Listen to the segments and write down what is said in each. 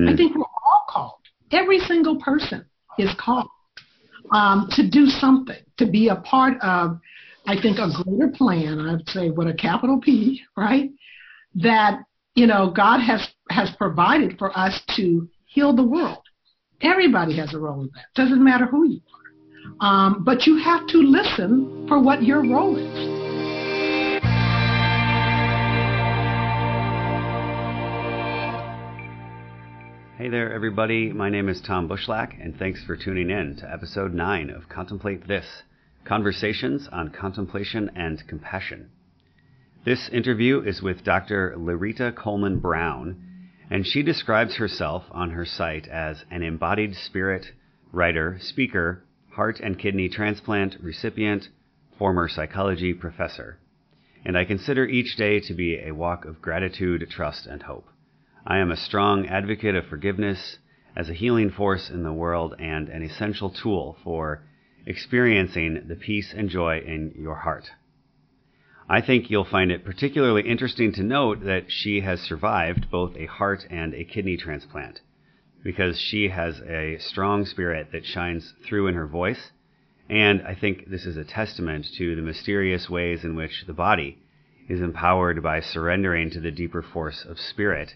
Hmm. I think we're all called. Every single person is called um, to do something, to be a part of, I think, a greater plan. I'd say with a capital P, right? That you know God has has provided for us to heal the world. Everybody has a role in that. Doesn't matter who you are. Um, but you have to listen for what your role is. Hey there, everybody. My name is Tom Bushlack, and thanks for tuning in to episode 9 of Contemplate This Conversations on Contemplation and Compassion. This interview is with Dr. Loretta Coleman Brown, and she describes herself on her site as an embodied spirit, writer, speaker, heart and kidney transplant recipient, former psychology professor. And I consider each day to be a walk of gratitude, trust, and hope. I am a strong advocate of forgiveness as a healing force in the world and an essential tool for experiencing the peace and joy in your heart. I think you'll find it particularly interesting to note that she has survived both a heart and a kidney transplant because she has a strong spirit that shines through in her voice. And I think this is a testament to the mysterious ways in which the body is empowered by surrendering to the deeper force of spirit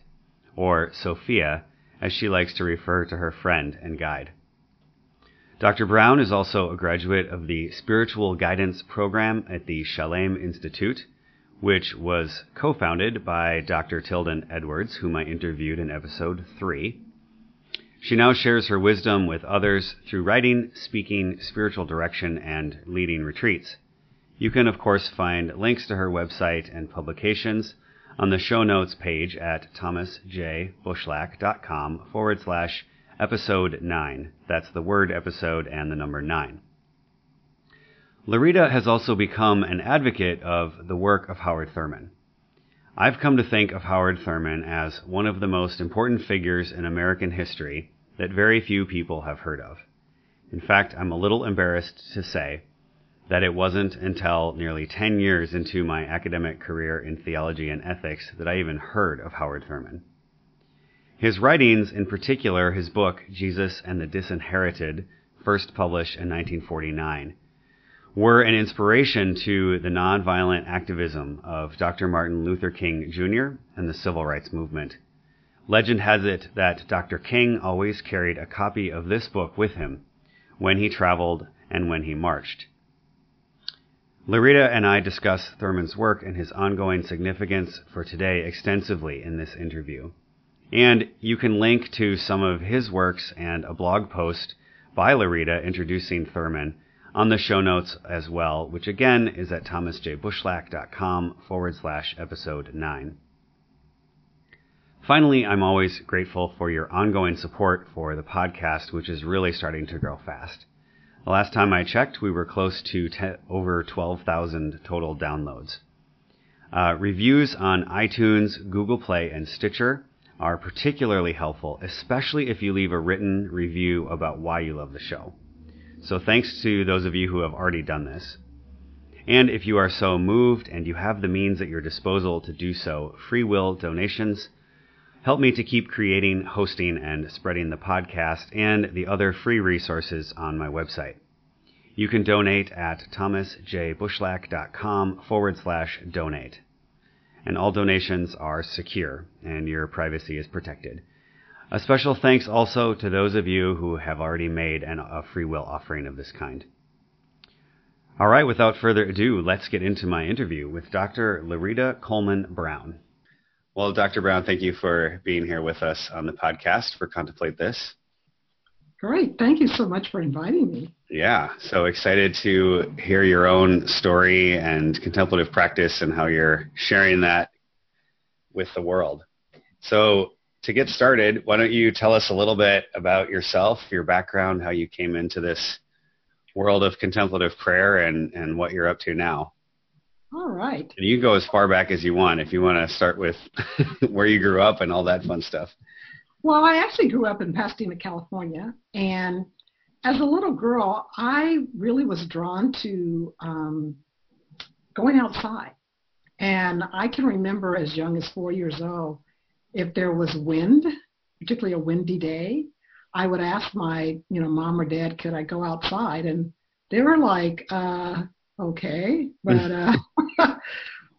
or Sophia, as she likes to refer to her friend and guide. Dr. Brown is also a graduate of the Spiritual Guidance Program at the Shalem Institute, which was co founded by Dr. Tilden Edwards, whom I interviewed in episode 3. She now shares her wisdom with others through writing, speaking, spiritual direction, and leading retreats. You can, of course, find links to her website and publications on the show notes page at thomasjbushlack.com forward slash episode 9. That's the word episode and the number 9. Loretta has also become an advocate of the work of Howard Thurman. I've come to think of Howard Thurman as one of the most important figures in American history that very few people have heard of. In fact, I'm a little embarrassed to say that it wasn't until nearly 10 years into my academic career in theology and ethics that I even heard of Howard Thurman. His writings, in particular his book Jesus and the Disinherited, first published in 1949, were an inspiration to the nonviolent activism of Dr. Martin Luther King Jr. and the civil rights movement. Legend has it that Dr. King always carried a copy of this book with him when he traveled and when he marched. Loretta and I discuss Thurman's work and his ongoing significance for today extensively in this interview. And you can link to some of his works and a blog post by Loretta introducing Thurman on the show notes as well, which again is at thomasjbushlack.com forward slash episode 9. Finally, I'm always grateful for your ongoing support for the podcast, which is really starting to grow fast. The last time I checked, we were close to te- over 12,000 total downloads. Uh, reviews on iTunes, Google Play, and Stitcher are particularly helpful, especially if you leave a written review about why you love the show. So thanks to those of you who have already done this. And if you are so moved and you have the means at your disposal to do so, free will donations help me to keep creating, hosting, and spreading the podcast and the other free resources on my website. You can donate at thomasjbushlack.com forward slash donate. And all donations are secure and your privacy is protected. A special thanks also to those of you who have already made an, a free will offering of this kind. All right, without further ado, let's get into my interview with Dr. Loretta Coleman Brown. Well, Dr. Brown, thank you for being here with us on the podcast for Contemplate This. Great. Thank you so much for inviting me. Yeah. So excited to hear your own story and contemplative practice and how you're sharing that with the world. So, to get started, why don't you tell us a little bit about yourself, your background, how you came into this world of contemplative prayer, and, and what you're up to now? All right. And you can go as far back as you want if you want to start with where you grew up and all that fun stuff. Well, I actually grew up in Pasadena, California, and as a little girl, I really was drawn to um, going outside. And I can remember as young as four years old, if there was wind, particularly a windy day, I would ask my, you know, mom or dad, could I go outside? And they were like, uh, okay, but uh,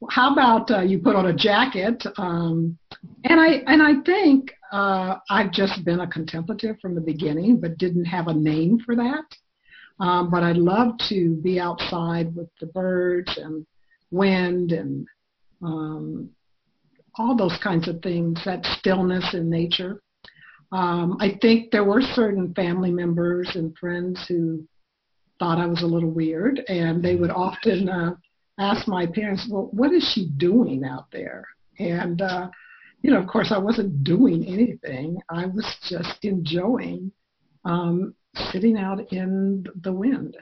how about uh, you put on a jacket? Um, and I and I think uh, I've just been a contemplative from the beginning, but didn't have a name for that. Um, but I love to be outside with the birds and wind and um, all those kinds of things. That stillness in nature. Um, I think there were certain family members and friends who thought I was a little weird, and they would often uh, ask my parents, "Well, what is she doing out there?" And uh, you know, of course, I wasn't doing anything. I was just enjoying um, sitting out in the wind.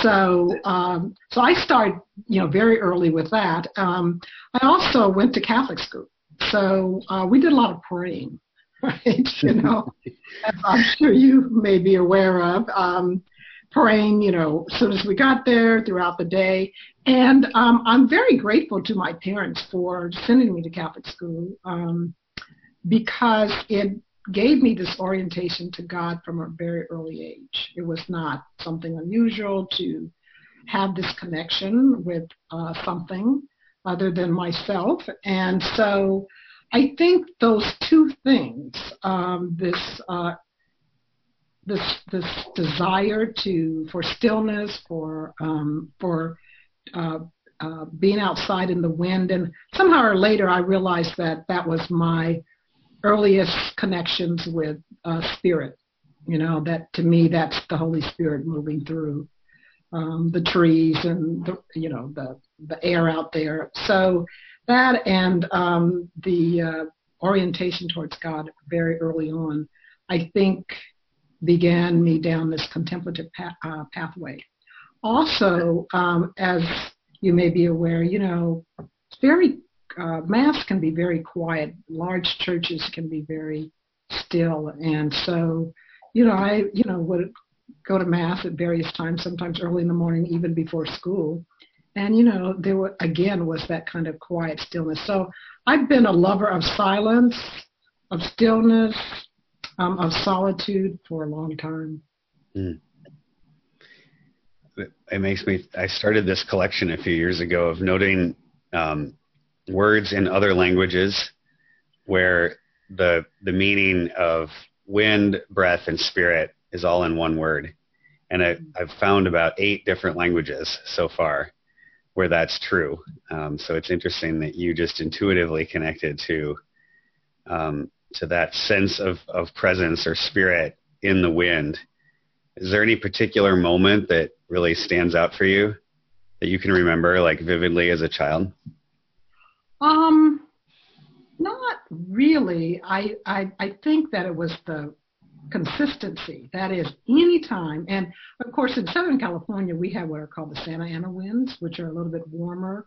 So, um, so I started, you know, very early with that. Um, I also went to Catholic school, so uh, we did a lot of praying, right? You know, as I'm sure you may be aware of. Um, praying, you know, as soon as we got there throughout the day. And um, I'm very grateful to my parents for sending me to Catholic school um, because it gave me this orientation to God from a very early age. It was not something unusual to have this connection with uh, something other than myself. And so I think those two things, um, this uh, this this desire to for stillness, for um, for uh, uh, being outside in the wind, and somehow or later I realized that that was my earliest connections with uh, spirit. You know that to me that's the Holy Spirit moving through um, the trees and the you know the the air out there. So that and um, the uh, orientation towards God very early on, I think began me down this contemplative uh, pathway. Also, um, as you may be aware, you know, very uh, mass can be very quiet. Large churches can be very still, and so, you know, I you know would go to mass at various times, sometimes early in the morning, even before school. And you know, there were, again was that kind of quiet stillness. So I've been a lover of silence, of stillness, um, of solitude for a long time. Mm. It makes me. I started this collection a few years ago of noting um, words in other languages where the the meaning of wind, breath, and spirit is all in one word. And I, have found about eight different languages so far where that's true. Um, so it's interesting that you just intuitively connected to um, to that sense of, of presence or spirit in the wind. Is there any particular moment that really stands out for you that you can remember like vividly as a child? Um, not really. I, I, I think that it was the consistency. That is, anytime, and of course in Southern California we have what are called the Santa Ana winds, which are a little bit warmer.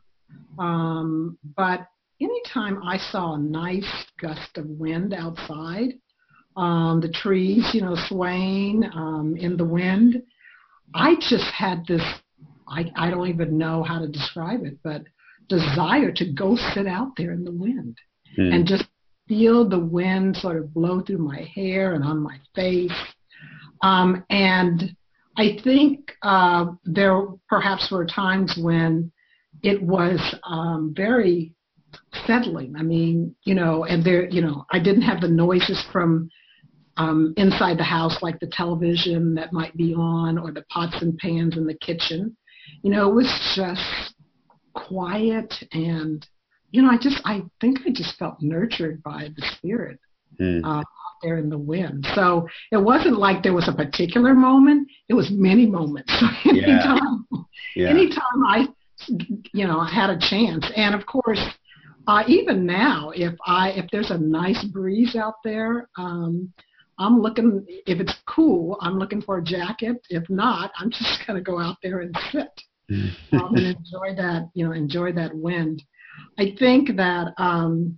Um, but anytime I saw a nice gust of wind outside, um, the trees, you know, swaying um, in the wind, I just had this, I, I don't even know how to describe it, but desire to go sit out there in the wind mm. and just feel the wind sort of blow through my hair and on my face. Um, and I think uh, there perhaps were times when it was um, very settling. I mean, you know, and there, you know, I didn't have the noises from um, inside the house like the television that might be on or the pots and pans in the kitchen. You know, it was just quiet and, you know, I just, I think I just felt nurtured by the spirit. Mm. Uh, there in the wind. So it wasn't like there was a particular moment. It was many moments. anytime, yeah. Yeah. anytime I, you know, had a chance. And of course, uh, even now, if I if there's a nice breeze out there, um, I'm looking. If it's cool, I'm looking for a jacket. If not, I'm just gonna go out there and sit um, and enjoy that. You know, enjoy that wind. I think that um,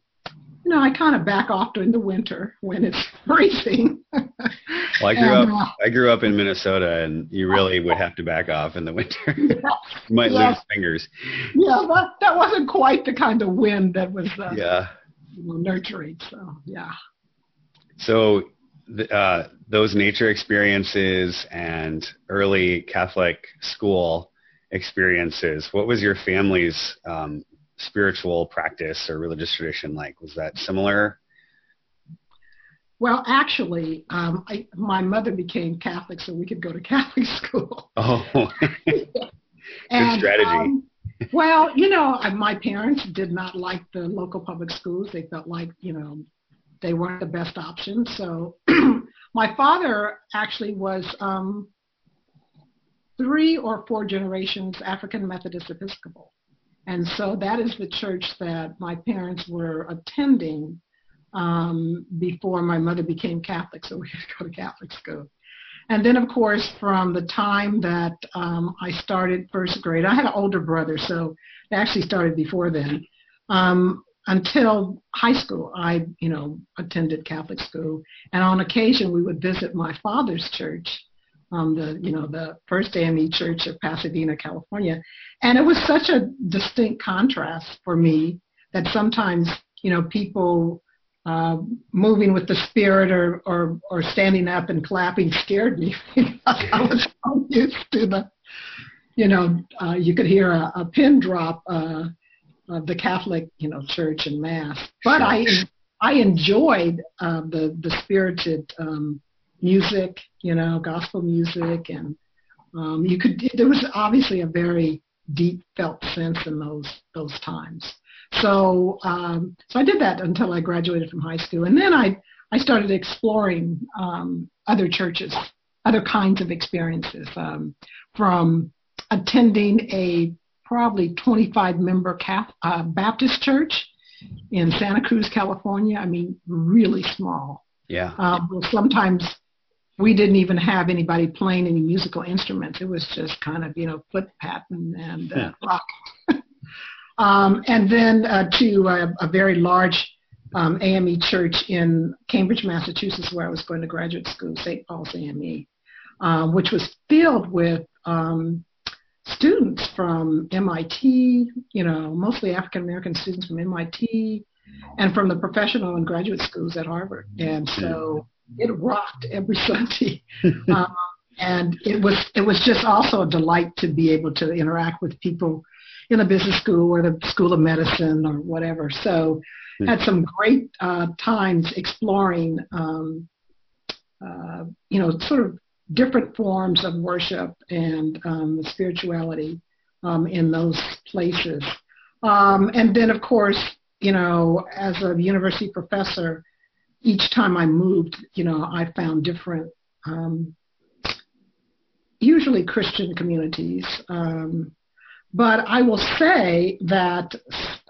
you know, I kind of back off during the winter when it's freezing. well, I grew and, up. Uh, I grew up in Minnesota, and you really would have to back off in the winter. Yeah, you might yeah. lose fingers. Yeah, but that wasn't quite the kind of wind that was. Uh, yeah. You know, nurturing. So yeah. So uh, those nature experiences and early Catholic school experiences, what was your family's um, spiritual practice or religious tradition like? Was that similar? Well, actually, um, I, my mother became Catholic, so we could go to Catholic school. Oh, good and, strategy. Um, well, you know, my parents did not like the local public schools. They felt like, you know, they weren't the best option. So my father actually was um, three or four generations African Methodist Episcopal. And so that is the church that my parents were attending um, before my mother became Catholic, so we had to go to Catholic school. And then, of course, from the time that um, I started first grade, I had an older brother, so it actually started before then. Um, until high school, I, you know, attended Catholic school, and on occasion we would visit my father's church, um, the, you know, the First AME Church of Pasadena, California, and it was such a distinct contrast for me that sometimes, you know, people uh, moving with the spirit or, or or standing up and clapping scared me. I was so used to the, you know, uh, you could hear a, a pin drop. Uh, uh, the Catholic, you know, church and mass. But I I enjoyed uh, the the spirited um, music, you know, gospel music, and um, you could. There was obviously a very deep felt sense in those those times. So um, so I did that until I graduated from high school, and then I I started exploring um, other churches, other kinds of experiences, um, from attending a probably 25 member Catholic, uh, Baptist church in Santa Cruz, California. I mean, really small. Yeah. Um, sometimes we didn't even have anybody playing any musical instruments. It was just kind of, you know, foot patting and uh, yeah. rock. um, and then uh, to a, a, very large um, AME church in Cambridge, Massachusetts, where I was going to graduate school, St. Paul's AME, uh, which was filled with um, students from MIT, you know, mostly African American students from MIT and from the professional and graduate schools at Harvard. And so it rocked every Sunday. um, and it was it was just also a delight to be able to interact with people in a business school or the school of medicine or whatever. So mm. had some great uh, times exploring, um, uh, you know, sort of different forms of worship and um, spirituality um, in those places. Um, and then, of course, you know, as a university professor, each time I moved, you know, I found different, um, usually Christian communities. Um, but I will say that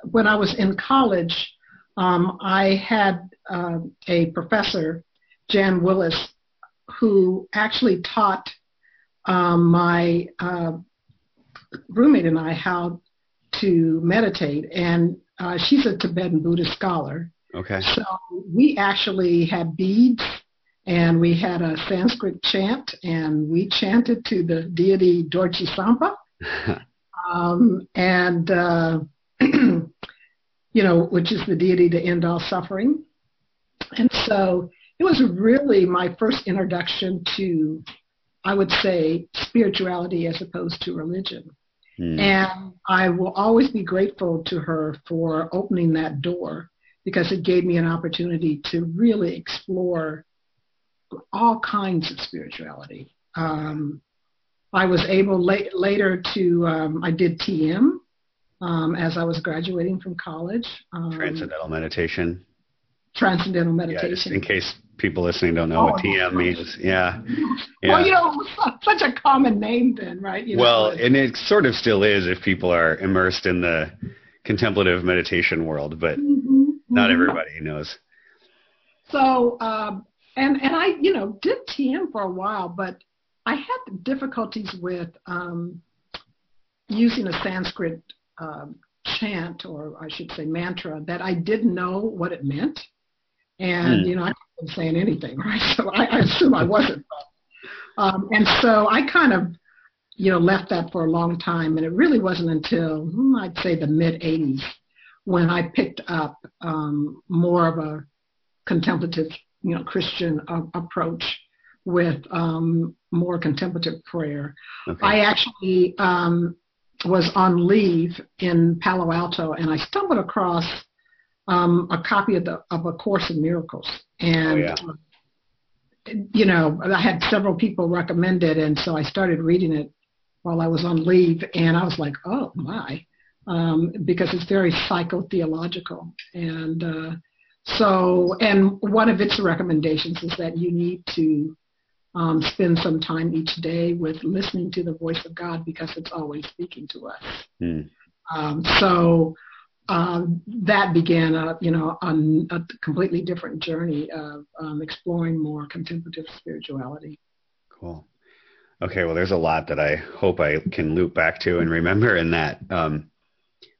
when I was in college, um, I had uh, a professor, Jan Willis, who actually taught um, my uh, roommate and I how to meditate. And uh, she's a Tibetan Buddhist scholar. Okay. So we actually had beads and we had a Sanskrit chant and we chanted to the deity Dorje Sempa. um, and, uh, you know, which is the deity to end all suffering. And so it was really my first introduction to, I would say, spirituality as opposed to religion. Mm. And I will always be grateful to her for opening that door because it gave me an opportunity to really explore all kinds of spirituality. Um, I was able late, later to, um, I did TM um, as I was graduating from college. Um, Transcendental meditation. Transcendental meditation. Yeah, in case people listening don't know oh, what TM means. Yeah. yeah. Well, you know, such a common name then, right? You well, know, and it sort of still is if people are immersed in the contemplative meditation world, but mm-hmm, not mm-hmm. everybody knows. So, um, and and I, you know, did TM for a while, but I had difficulties with um, using a Sanskrit um, chant, or I should say mantra, that I didn't know what it meant. And, mm. you know, I wasn't saying anything, right? So I, I assume I wasn't. Um, and so I kind of, you know, left that for a long time. And it really wasn't until, hmm, I'd say, the mid 80s when I picked up um, more of a contemplative you know Christian uh, approach with um, more contemplative prayer. Okay. I actually um, was on leave in Palo Alto, and I stumbled across um, a copy of the of a Course in Miracles, and oh, yeah. uh, you know I had several people recommend it, and so I started reading it while I was on leave, and I was like, oh my, um, because it's very psychotheological, and uh, so and one of its recommendations is that you need to um, spend some time each day with listening to the voice of God because it's always speaking to us. Mm. Um, so um, that began a you know a, a completely different journey of um, exploring more contemplative spirituality. Cool. Okay, well, there's a lot that I hope I can loop back to and remember in that. Um,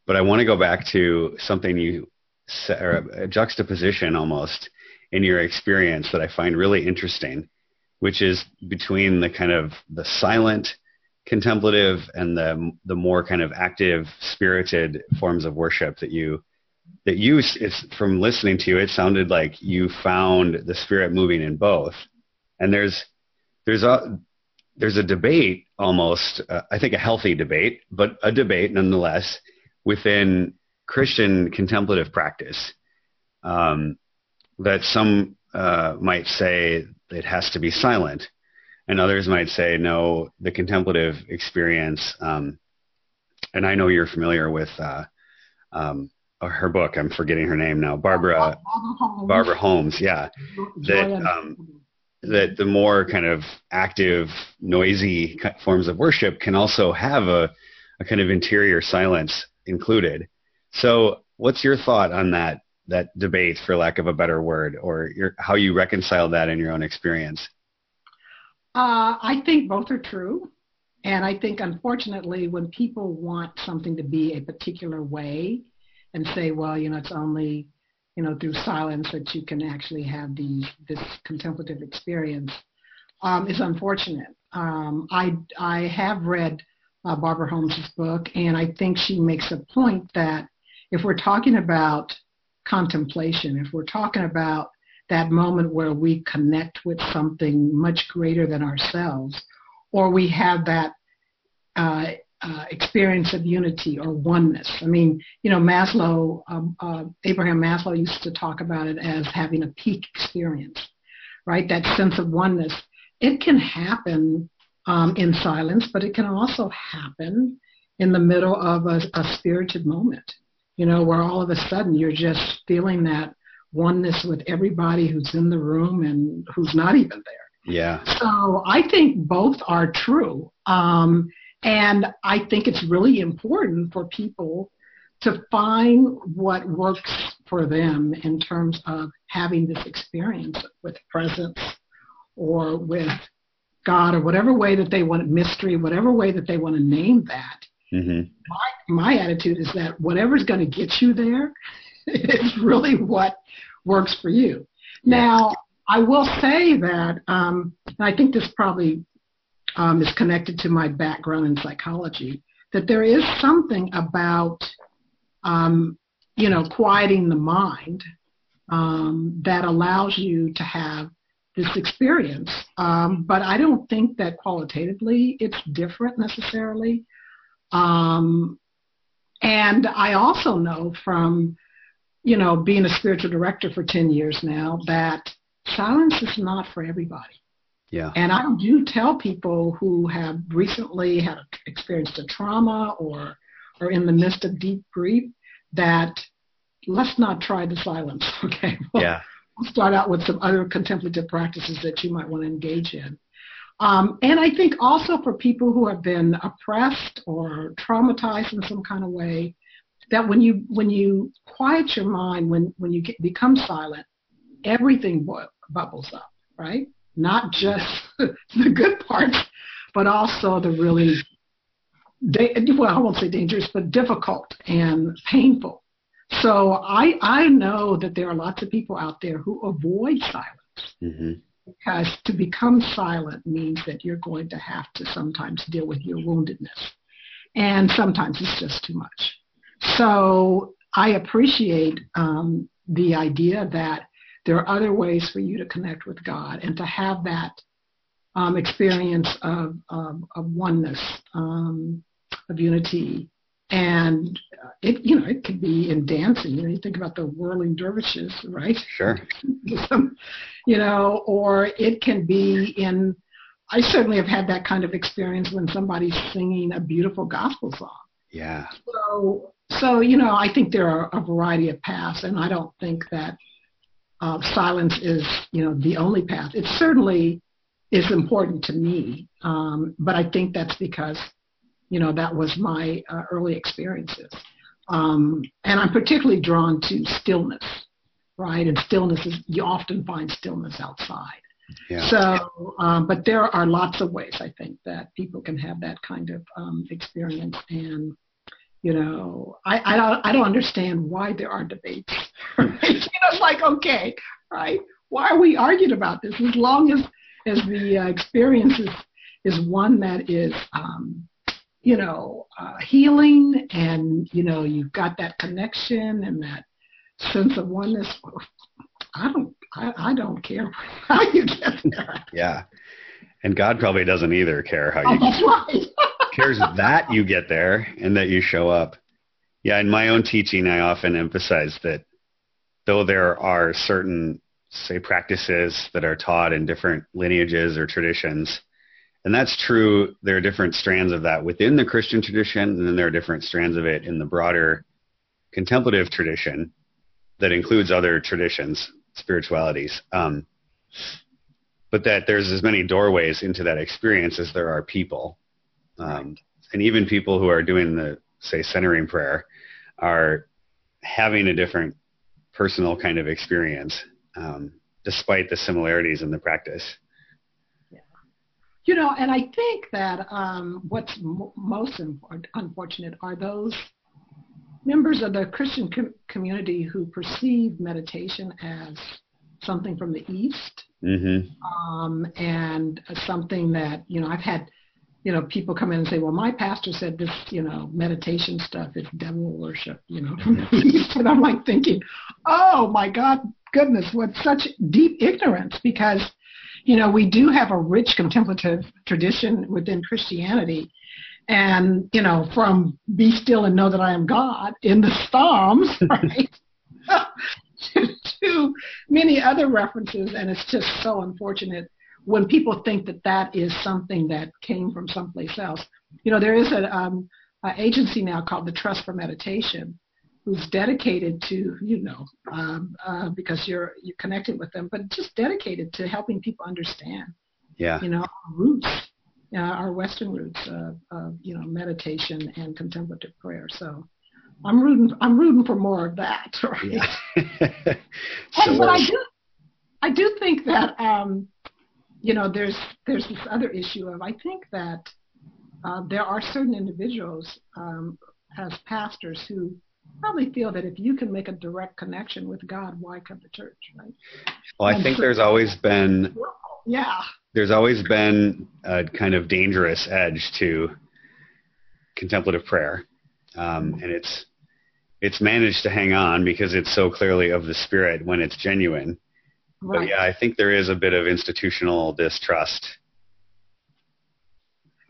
but I want to go back to something you said, or a juxtaposition almost in your experience that I find really interesting which is between the kind of the silent contemplative and the the more kind of active spirited forms of worship that you that you it's from listening to you it sounded like you found the spirit moving in both. And there's there's a there's a debate almost uh, i think a healthy debate but a debate nonetheless within christian contemplative practice um, that some uh, might say it has to be silent. And others might say, no, the contemplative experience. Um, and I know you're familiar with uh, um, her book. I'm forgetting her name now. Barbara Holmes. Barbara Holmes. Yeah, that um, that the more kind of active, noisy forms of worship can also have a, a kind of interior silence included. So, what's your thought on that that debate, for lack of a better word, or your, how you reconcile that in your own experience? Uh, I think both are true. And I think, unfortunately, when people want something to be a particular way and say, well, you know, it's only, you know, through silence that you can actually have these, this contemplative experience, um, is unfortunate. Um, I, I have read uh, Barbara Holmes's book, and I think she makes a point that if we're talking about contemplation, if we're talking about that moment where we connect with something much greater than ourselves, or we have that uh, uh, experience of unity or oneness. I mean, you know, Maslow, um, uh, Abraham Maslow used to talk about it as having a peak experience, right? That sense of oneness. It can happen um, in silence, but it can also happen in the middle of a, a spirited moment you know, where all of a sudden you're just feeling that oneness with everybody who's in the room and who's not even there. Yeah. So I think both are true. Um, and I think it's really important for people to find what works for them in terms of having this experience with presence or with God or whatever way that they want mystery, whatever way that they want to name that. Mm-hmm. My, my attitude is that whatever's going to get you there is really what works for you. Now, I will say that, um, I think this probably um, is connected to my background in psychology, that there is something about, um, you know, quieting the mind um, that allows you to have this experience. Um, but I don't think that qualitatively it's different necessarily. Um, and I also know from, you know, being a spiritual director for 10 years now that silence is not for everybody. Yeah. And I do tell people who have recently had experienced a trauma or are in the midst of deep grief that let's not try the silence. Okay. yeah. Start out with some other contemplative practices that you might want to engage in. Um, and I think also for people who have been oppressed or traumatized in some kind of way, that when you when you quiet your mind, when when you get, become silent, everything bu- bubbles up, right? Not just the good parts, but also the really da- well, I won't say dangerous, but difficult and painful. So I I know that there are lots of people out there who avoid silence. Mm-hmm because to become silent means that you're going to have to sometimes deal with your woundedness. And sometimes it's just too much. So I appreciate um, the idea that there are other ways for you to connect with God and to have that um, experience of, of, of oneness, um, of unity. And it, you know, it could be in dancing. You know, you think about the whirling dervishes, right? Sure. you know, or it can be in. I certainly have had that kind of experience when somebody's singing a beautiful gospel song. Yeah. So, so you know, I think there are a variety of paths, and I don't think that uh, silence is, you know, the only path. It certainly is important to me, um, but I think that's because, you know, that was my uh, early experiences. Um, and I'm particularly drawn to stillness, right? And stillness is, you often find stillness outside. Yeah. So, um, but there are lots of ways I think that people can have that kind of um, experience, and you know, I, I don't I don't understand why there are debates. Right? you know, it's like okay, right? Why are we arguing about this? As long as as the uh, experience is is one that is um, you know uh, healing, and you know you've got that connection and that sense of oneness. I don't I, I don't care how you get there. Yeah. And God probably doesn't either care how you oh, That's right. cares that you get there and that you show up. Yeah, in my own teaching I often emphasize that though there are certain say practices that are taught in different lineages or traditions, and that's true, there are different strands of that within the Christian tradition, and then there are different strands of it in the broader contemplative tradition that includes other traditions spiritualities. Um, but that there's as many doorways into that experience as there are people. Um, and even people who are doing the, say, centering prayer are having a different personal kind of experience, um, despite the similarities in the practice. You know, and I think that um, what's m- most unfortunate are those members of the Christian com- community who perceive meditation as something from the East, mm-hmm. um, and something that you know I've had, you know, people come in and say, "Well, my pastor said this, you know, meditation stuff is devil worship," you know, from the East, and I'm like thinking, "Oh my God, goodness, what such deep ignorance!" Because you know we do have a rich contemplative tradition within Christianity. And you know from be still and know that i am god in the psalms right to, to many other references. And it's just so unfortunate when people think that that is something that came from someplace else. You know there is an um, agency now called the trust for meditation who's dedicated to you know um, uh, because you're you're connected with them but just dedicated to helping people understand yeah you know roots uh, our Western roots of, of, you know meditation and contemplative prayer. So I'm rooting I'm rooting for more of that. Right? Yeah. so and, but I do I do think that um, you know there's there's this other issue of I think that uh, there are certain individuals um, as pastors who probably feel that if you can make a direct connection with God, why come to church, right? Well, I and think there's always been yeah there's always been a kind of dangerous edge to contemplative prayer, um, and it's it's managed to hang on because it's so clearly of the spirit when it's genuine. Right. But yeah, I think there is a bit of institutional distrust.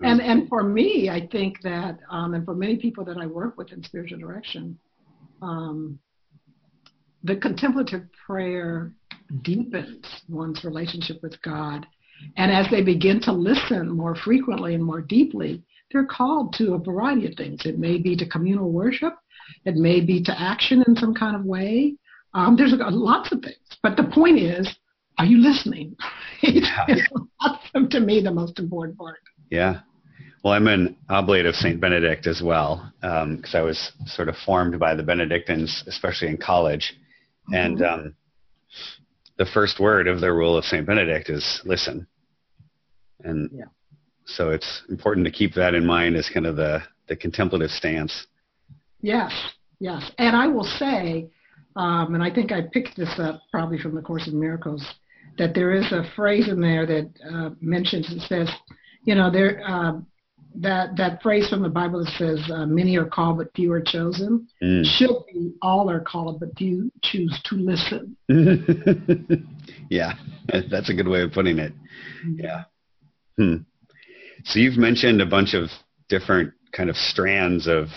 And and for me, I think that, um, and for many people that I work with in spiritual direction, um, the contemplative prayer deepens one's relationship with God and as they begin to listen more frequently and more deeply, they're called to a variety of things. It may be to communal worship, it may be to action in some kind of way. Um, there's lots of things. But the point is, are you listening? Yeah. That's to me the most important part. Yeah. Well, I'm an oblate of St. Benedict as well, because um, I was sort of formed by the Benedictines, especially in college. Mm-hmm. And um, the first word of the rule of St. Benedict is listen. And yeah. so it's important to keep that in mind as kind of the, the contemplative stance. Yes, yes. And I will say, um, and I think I picked this up probably from the Course of Miracles, that there is a phrase in there that uh, mentions, it says, you know, there, uh, that that phrase from the Bible that says uh, "many are called but few are chosen" mm. should be all are called but few choose to listen. yeah, that's a good way of putting it. Mm-hmm. Yeah. Hmm. So you've mentioned a bunch of different kind of strands of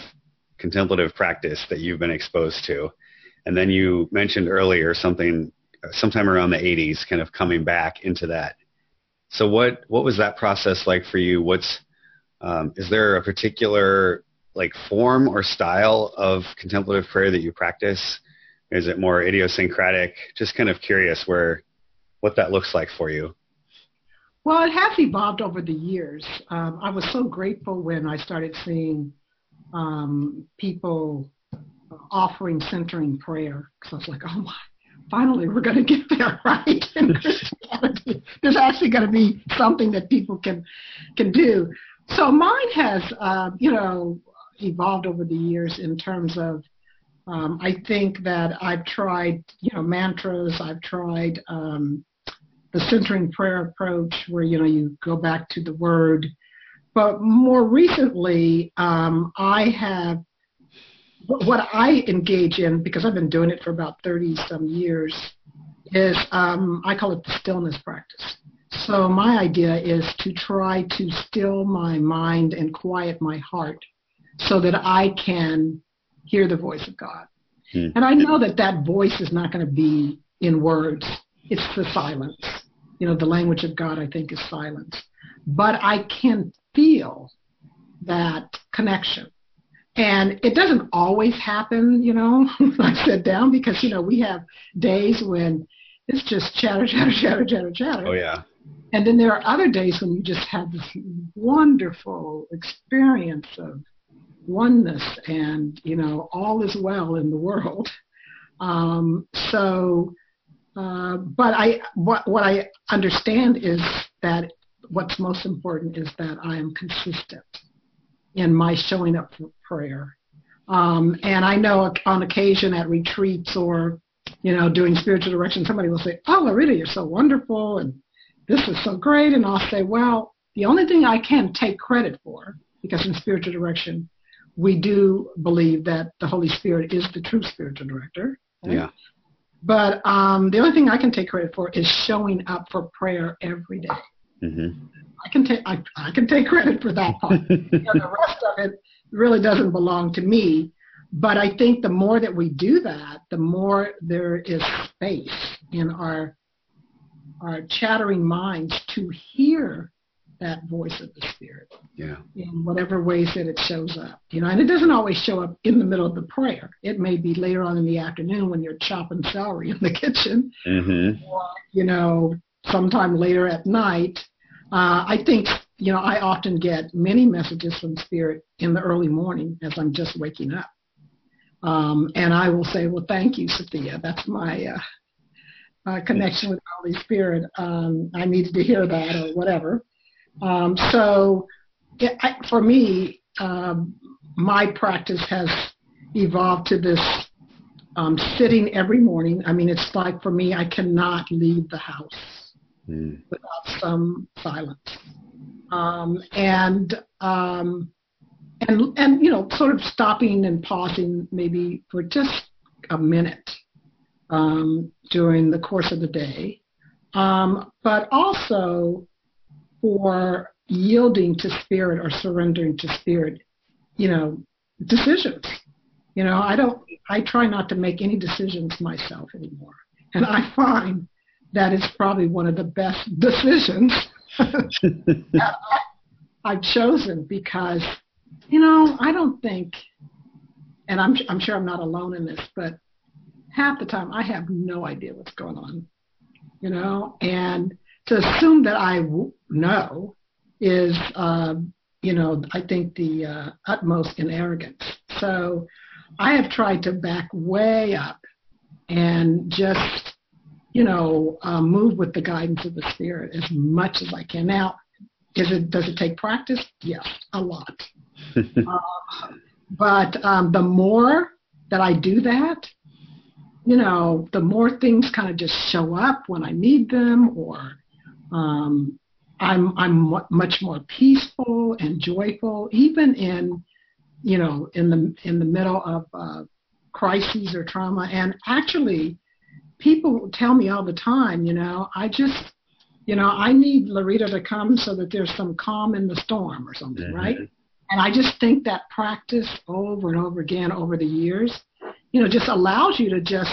contemplative practice that you've been exposed to, and then you mentioned earlier something sometime around the 80s, kind of coming back into that. So what what was that process like for you? What's um, is there a particular like form or style of contemplative prayer that you practice? Is it more idiosyncratic? Just kind of curious where what that looks like for you. Well, it has evolved over the years. Um, I was so grateful when I started seeing um, people offering centering prayer because I was like, oh my, finally we're going to get there, right? In Christianity, there's actually going to be something that people can can do. So mine has, uh, you know, evolved over the years in terms of. Um, I think that I've tried, you know, mantras. I've tried um, the centering prayer approach, where you know you go back to the Word. But more recently, um, I have what I engage in because I've been doing it for about 30 some years is um, I call it the stillness practice. So my idea is to try to still my mind and quiet my heart so that I can hear the voice of God. Hmm. And I know that that voice is not going to be in words. It's the silence. You know, the language of God, I think, is silence. But I can feel that connection. And it doesn't always happen, you know, when I sit down because, you know, we have days when it's just chatter, chatter, chatter, chatter, chatter. Oh, yeah. And then there are other days when you just have this wonderful experience of oneness and, you know, all is well in the world. Um, so, uh, but I, what, what I understand is that what's most important is that I am consistent in my showing up for prayer. Um, and I know on occasion at retreats or, you know, doing spiritual direction, somebody will say, Oh, Loretta, you're so wonderful and this is so great. And I'll say, Well, the only thing I can take credit for, because in spiritual direction, we do believe that the Holy Spirit is the true spiritual director. Right? Yeah. But um, the only thing I can take credit for is showing up for prayer every day. Mm-hmm. I can take I, I can take credit for that part. you know, the rest of it really doesn't belong to me. But I think the more that we do that, the more there is space in our our chattering minds to hear that voice of the spirit. Yeah. In whatever ways that it shows up. You know, and it doesn't always show up in the middle of the prayer. It may be later on in the afternoon when you're chopping celery in the kitchen. Mm-hmm. Or, you know, sometime later at night uh, I think, you know, I often get many messages from Spirit in the early morning as I'm just waking up. Um, and I will say, well, thank you, Sophia. That's my uh, uh, connection with the Holy Spirit. Um, I needed to hear that or whatever. Um, so it, I, for me, um, my practice has evolved to this um, sitting every morning. I mean, it's like for me, I cannot leave the house mm. without some silence. Um, and um, and and you know, sort of stopping and pausing maybe for just a minute um, during the course of the day, um, but also for yielding to spirit or surrendering to spirit, you know, decisions. You know, I don't. I try not to make any decisions myself anymore, and I find that is probably one of the best decisions I've chosen because, you know, I don't think, and I'm, I'm sure I'm not alone in this, but half the time I have no idea what's going on, you know, and to assume that I w- know is, uh, you know, I think the uh, utmost in arrogance. So I have tried to back way up and just you know, uh, move with the guidance of the Spirit as much as I can. Now, is it does it take practice? Yes, a lot. uh, but um, the more that I do that, you know, the more things kind of just show up when I need them, or um, I'm I'm much more peaceful and joyful, even in you know in the in the middle of uh, crises or trauma. And actually, people tell me all the time, you know, I just you know I need Loretta to come so that there's some calm in the storm or something, mm-hmm. right? And I just think that practice over and over again over the years, you know, just allows you to just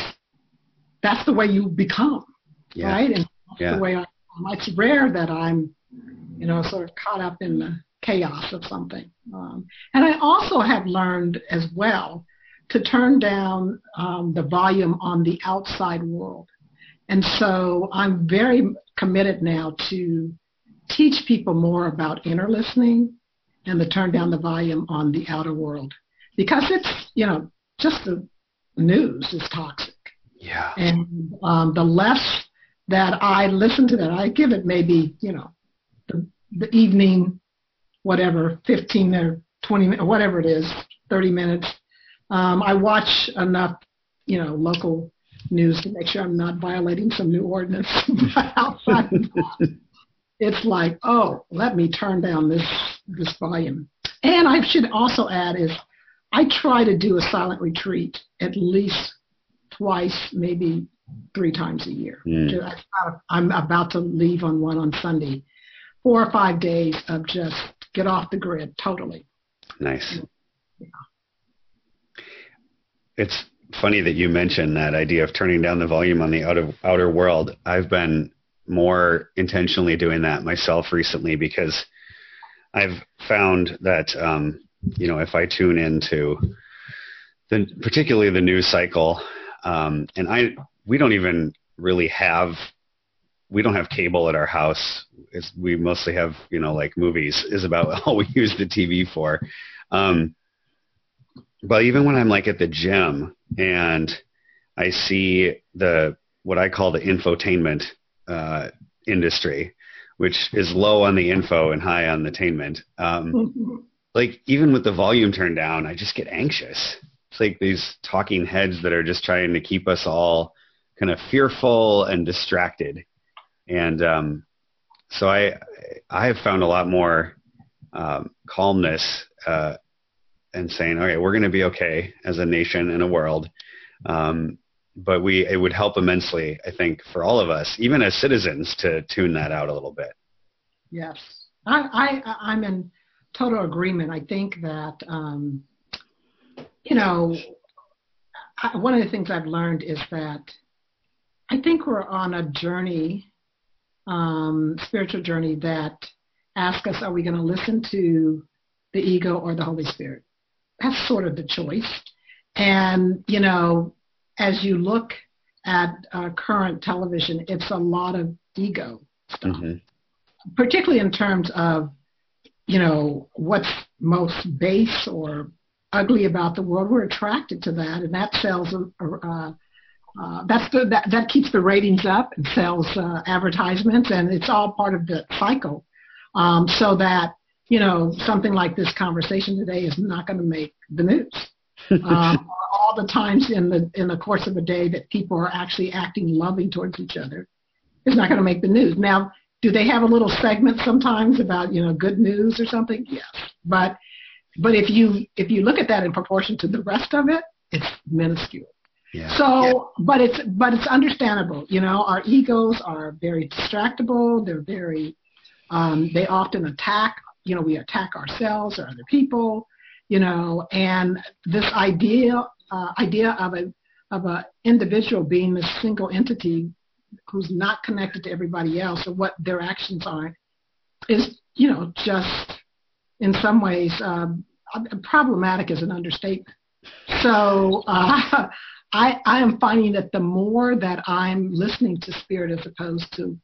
that's the way you become, yeah. right? And that's yeah. the way I. It's rare that I'm you know, sort of caught up in the chaos of something. Um, and I also have learned as well to turn down um, the volume on the outside world. And so I'm very committed now to teach people more about inner listening and to turn down the volume on the outer world because it's, you know, just the news is toxic. Yeah. And um, the less that I listen to that, I give it maybe, you know, the, the evening, whatever, 15 or 20 minutes, whatever it is, 30 minutes. Um, I watch enough, you know, local news to make sure I'm not violating some new ordinance. but outside of that, it's like, oh, let me turn down this this volume. And I should also add is I try to do a silent retreat at least twice, maybe three times a year. Mm. I'm about to leave on one on Sunday four or five days of just get off the grid totally. Nice. Yeah. It's funny that you mentioned that idea of turning down the volume on the outer outer world. I've been more intentionally doing that myself recently because I've found that um, you know if I tune into particularly the news cycle, um, and I we don't even really have we don't have cable at our house. It's, we mostly have, you know, like movies is about all we use the TV for. Um, but even when I'm like at the gym and I see the what I call the infotainment uh, industry, which is low on the info and high on the attainment. Um, like even with the volume turned down, I just get anxious. It's like these talking heads that are just trying to keep us all kind of fearful and distracted and um, so I I have found a lot more um, calmness uh, and saying, okay, we're going to be okay as a nation and a world. Um, but we it would help immensely, I think, for all of us, even as citizens, to tune that out a little bit. Yes, I, I I'm in total agreement. I think that um, you know I, one of the things I've learned is that I think we're on a journey um, spiritual journey that asks us, are we going to listen to the ego or the Holy Spirit? That's sort of the choice. And, you know, as you look at uh, current television, it's a lot of ego stuff, mm-hmm. particularly in terms of, you know, what's most base or ugly about the world. We're attracted to that, and that sells uh, uh, that's the, that, that keeps the ratings up and sells uh, advertisements, and it's all part of the cycle. Um, so that you know something like this conversation today is not going to make the news. um, all the times in the in the course of a day that people are actually acting loving towards each other is not going to make the news. Now, do they have a little segment sometimes about you know good news or something? Yes, but but if you if you look at that in proportion to the rest of it, it's minuscule. Yeah. So, yeah. but it's but it's understandable. You know, our egos are very distractible. They're very um, they often attack. You know, we attack ourselves or other people. You know, and this idea uh, idea of a of a individual being this single entity who's not connected to everybody else or what their actions are is you know just in some ways um, problematic is an understatement. So uh, I, I am finding that the more that I'm listening to spirit as opposed to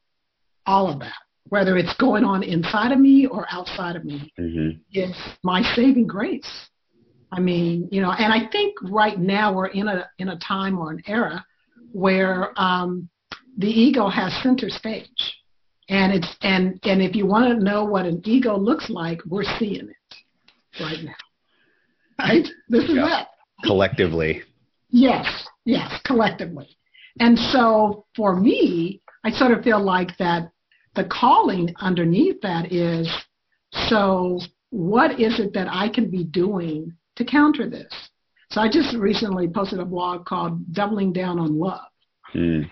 all of that, whether it's going on inside of me or outside of me, mm-hmm. is my saving grace. I mean, you know, and I think right now we're in a in a time or an era where um, the ego has center stage, and it's and and if you want to know what an ego looks like, we're seeing it right now. Right? This is yeah. it. Collectively. Yes, yes, collectively. And so for me, I sort of feel like that the calling underneath that is so what is it that I can be doing to counter this? So I just recently posted a blog called Doubling Down on Love. Mm.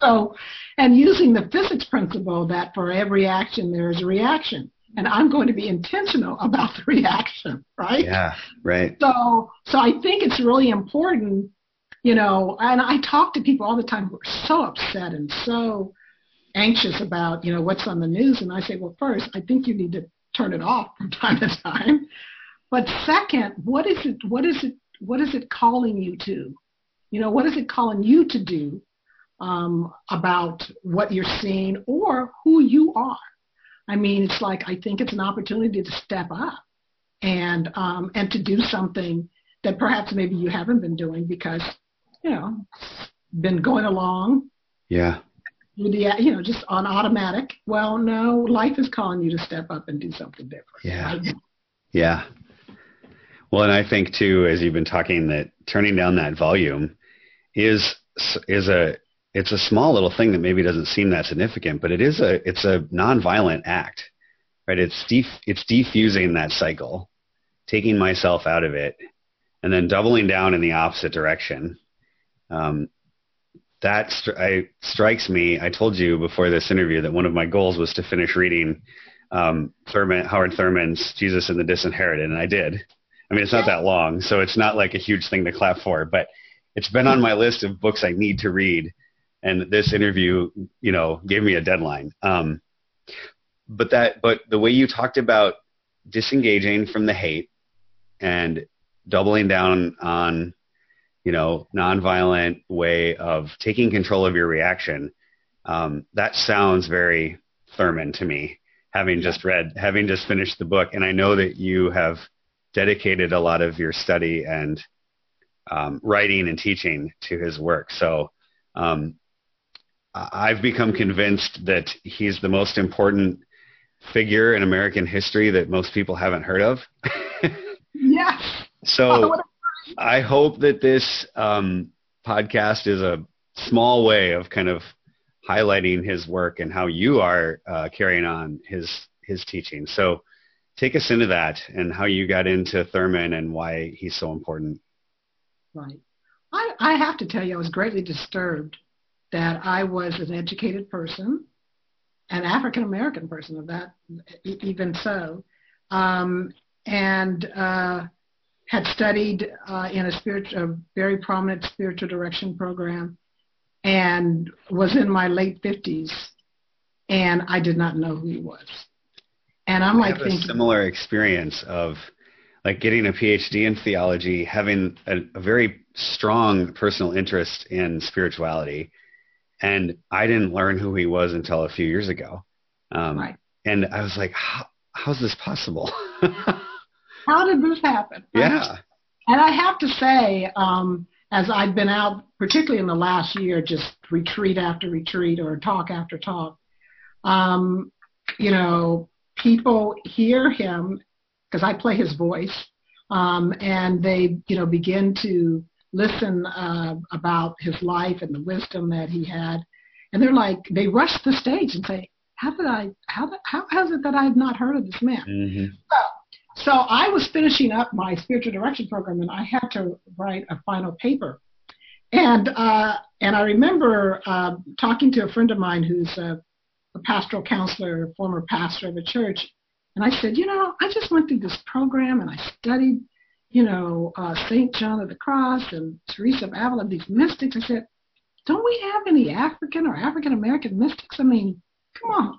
So, and using the physics principle that for every action there is a reaction, and I'm going to be intentional about the reaction, right? Yeah, right. So, so I think it's really important, you know. And I talk to people all the time who are so upset and so anxious about, you know, what's on the news, and I say, well, first, I think you need to turn it off from time to time. But second, what is it? What is it? What is it calling you to? You know, what is it calling you to do um, about what you're seeing or who you are? I mean, it's like I think it's an opportunity to step up and um, and to do something that perhaps maybe you haven't been doing because you know been going along. Yeah you know just on automatic well no life is calling you to step up and do something different yeah right? yeah well and i think too as you've been talking that turning down that volume is is a it's a small little thing that maybe doesn't seem that significant but it is a it's a nonviolent act right it's def- it's defusing that cycle taking myself out of it and then doubling down in the opposite direction um, that stri- I, strikes me. I told you before this interview that one of my goals was to finish reading um, Thurman, Howard Thurman's Jesus and the Disinherited, and I did. I mean, it's not that long, so it's not like a huge thing to clap for, but it's been on my list of books I need to read. And this interview, you know, gave me a deadline. Um, but that, but the way you talked about disengaging from the hate and doubling down on you know, nonviolent way of taking control of your reaction. Um, that sounds very Thurman to me, having just read, having just finished the book. And I know that you have dedicated a lot of your study and um, writing and teaching to his work. So um, I've become convinced that he's the most important figure in American history that most people haven't heard of. yes. So I hope that this um, podcast is a small way of kind of highlighting his work and how you are uh, carrying on his his teaching. So take us into that and how you got into Thurman and why he's so important. Right. I, I have to tell you, I was greatly disturbed that I was an educated person, an African American person of that, even so, um, and uh, had studied uh, in a, spirit, a very prominent spiritual direction program and was in my late 50s and I did not know who he was. And I'm I like thinking, a similar experience of like getting a PhD in theology, having a, a very strong personal interest in spirituality, and I didn't learn who he was until a few years ago. Um, right. And I was like, how, how's this possible? how did this happen? Yeah. And I have to say, um, as I've been out, particularly in the last year, just retreat after retreat or talk after talk, um, you know, people hear him because I play his voice, um, and they, you know, begin to listen uh, about his life and the wisdom that he had, and they're like, they rush the stage and say, "How did I? How how has it that I have not heard of this man?" Mm-hmm. So so I was finishing up my spiritual direction program, and I had to write a final paper. And uh, and I remember uh, talking to a friend of mine who's a, a pastoral counselor, former pastor of a church, and I said, you know, I just went through this program and I studied, you know, uh, Saint John of the Cross and Teresa of Avila, these mystics. I said, don't we have any African or African American mystics? I mean, come on.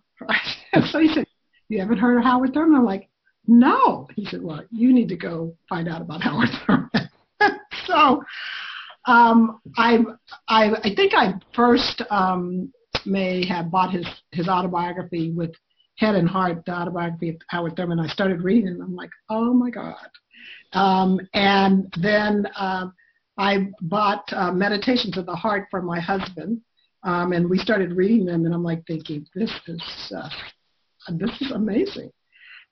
so he said, you haven't heard of Howard Thurman? I'm like, no. He said, well, you need to go find out about Howard Thurman. so um, I, I, I think I first um, may have bought his, his autobiography with Head and Heart, the autobiography of Howard Thurman. I started reading and I'm like, oh my God. Um, and then uh, I bought uh, Meditations of the Heart for my husband. Um, and we started reading them and I'm like thinking, this is, uh, this is amazing.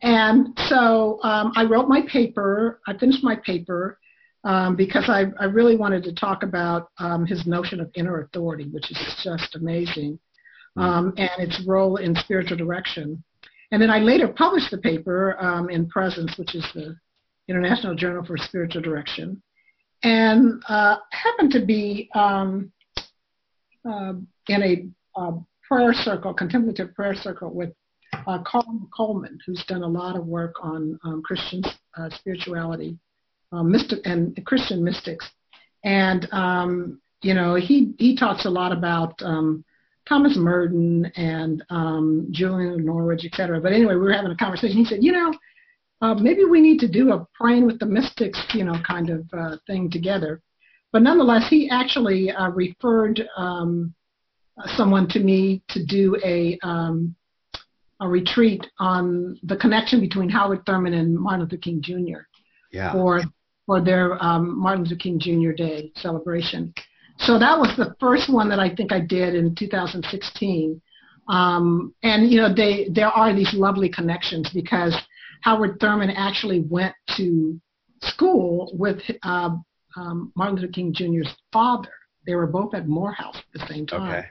And so um, I wrote my paper. I finished my paper um, because I, I, really wanted to talk about um, his notion of inner authority, which is just amazing. um, and its role in spiritual direction. And then I later published the paper um, in Presence, which is the International Journal for Spiritual Direction, and uh, happened to be um, uh, in a uh, prayer circle, contemplative prayer circle with uh, Carl McColman, who's done a lot of work on um, Christian uh, spirituality, um, mystic and Christian mystics, and um, you know he he talks a lot about um, Thomas Merton and um, Julian Norwich, et cetera. But anyway, we were having a conversation. He said, you know, uh, maybe we need to do a praying with the mystics, you know, kind of uh, thing together. But nonetheless, he actually uh, referred um, someone to me to do a um, a retreat on the connection between Howard Thurman and Martin Luther King Jr. Yeah. for for their um, Martin Luther King Jr. Day celebration. So that was the first one that I think I did in 2016. Um, and you know, they there are these lovely connections because Howard Thurman actually went to school with uh, um, Martin Luther King Jr.'s father. They were both at Morehouse at the same time. Okay.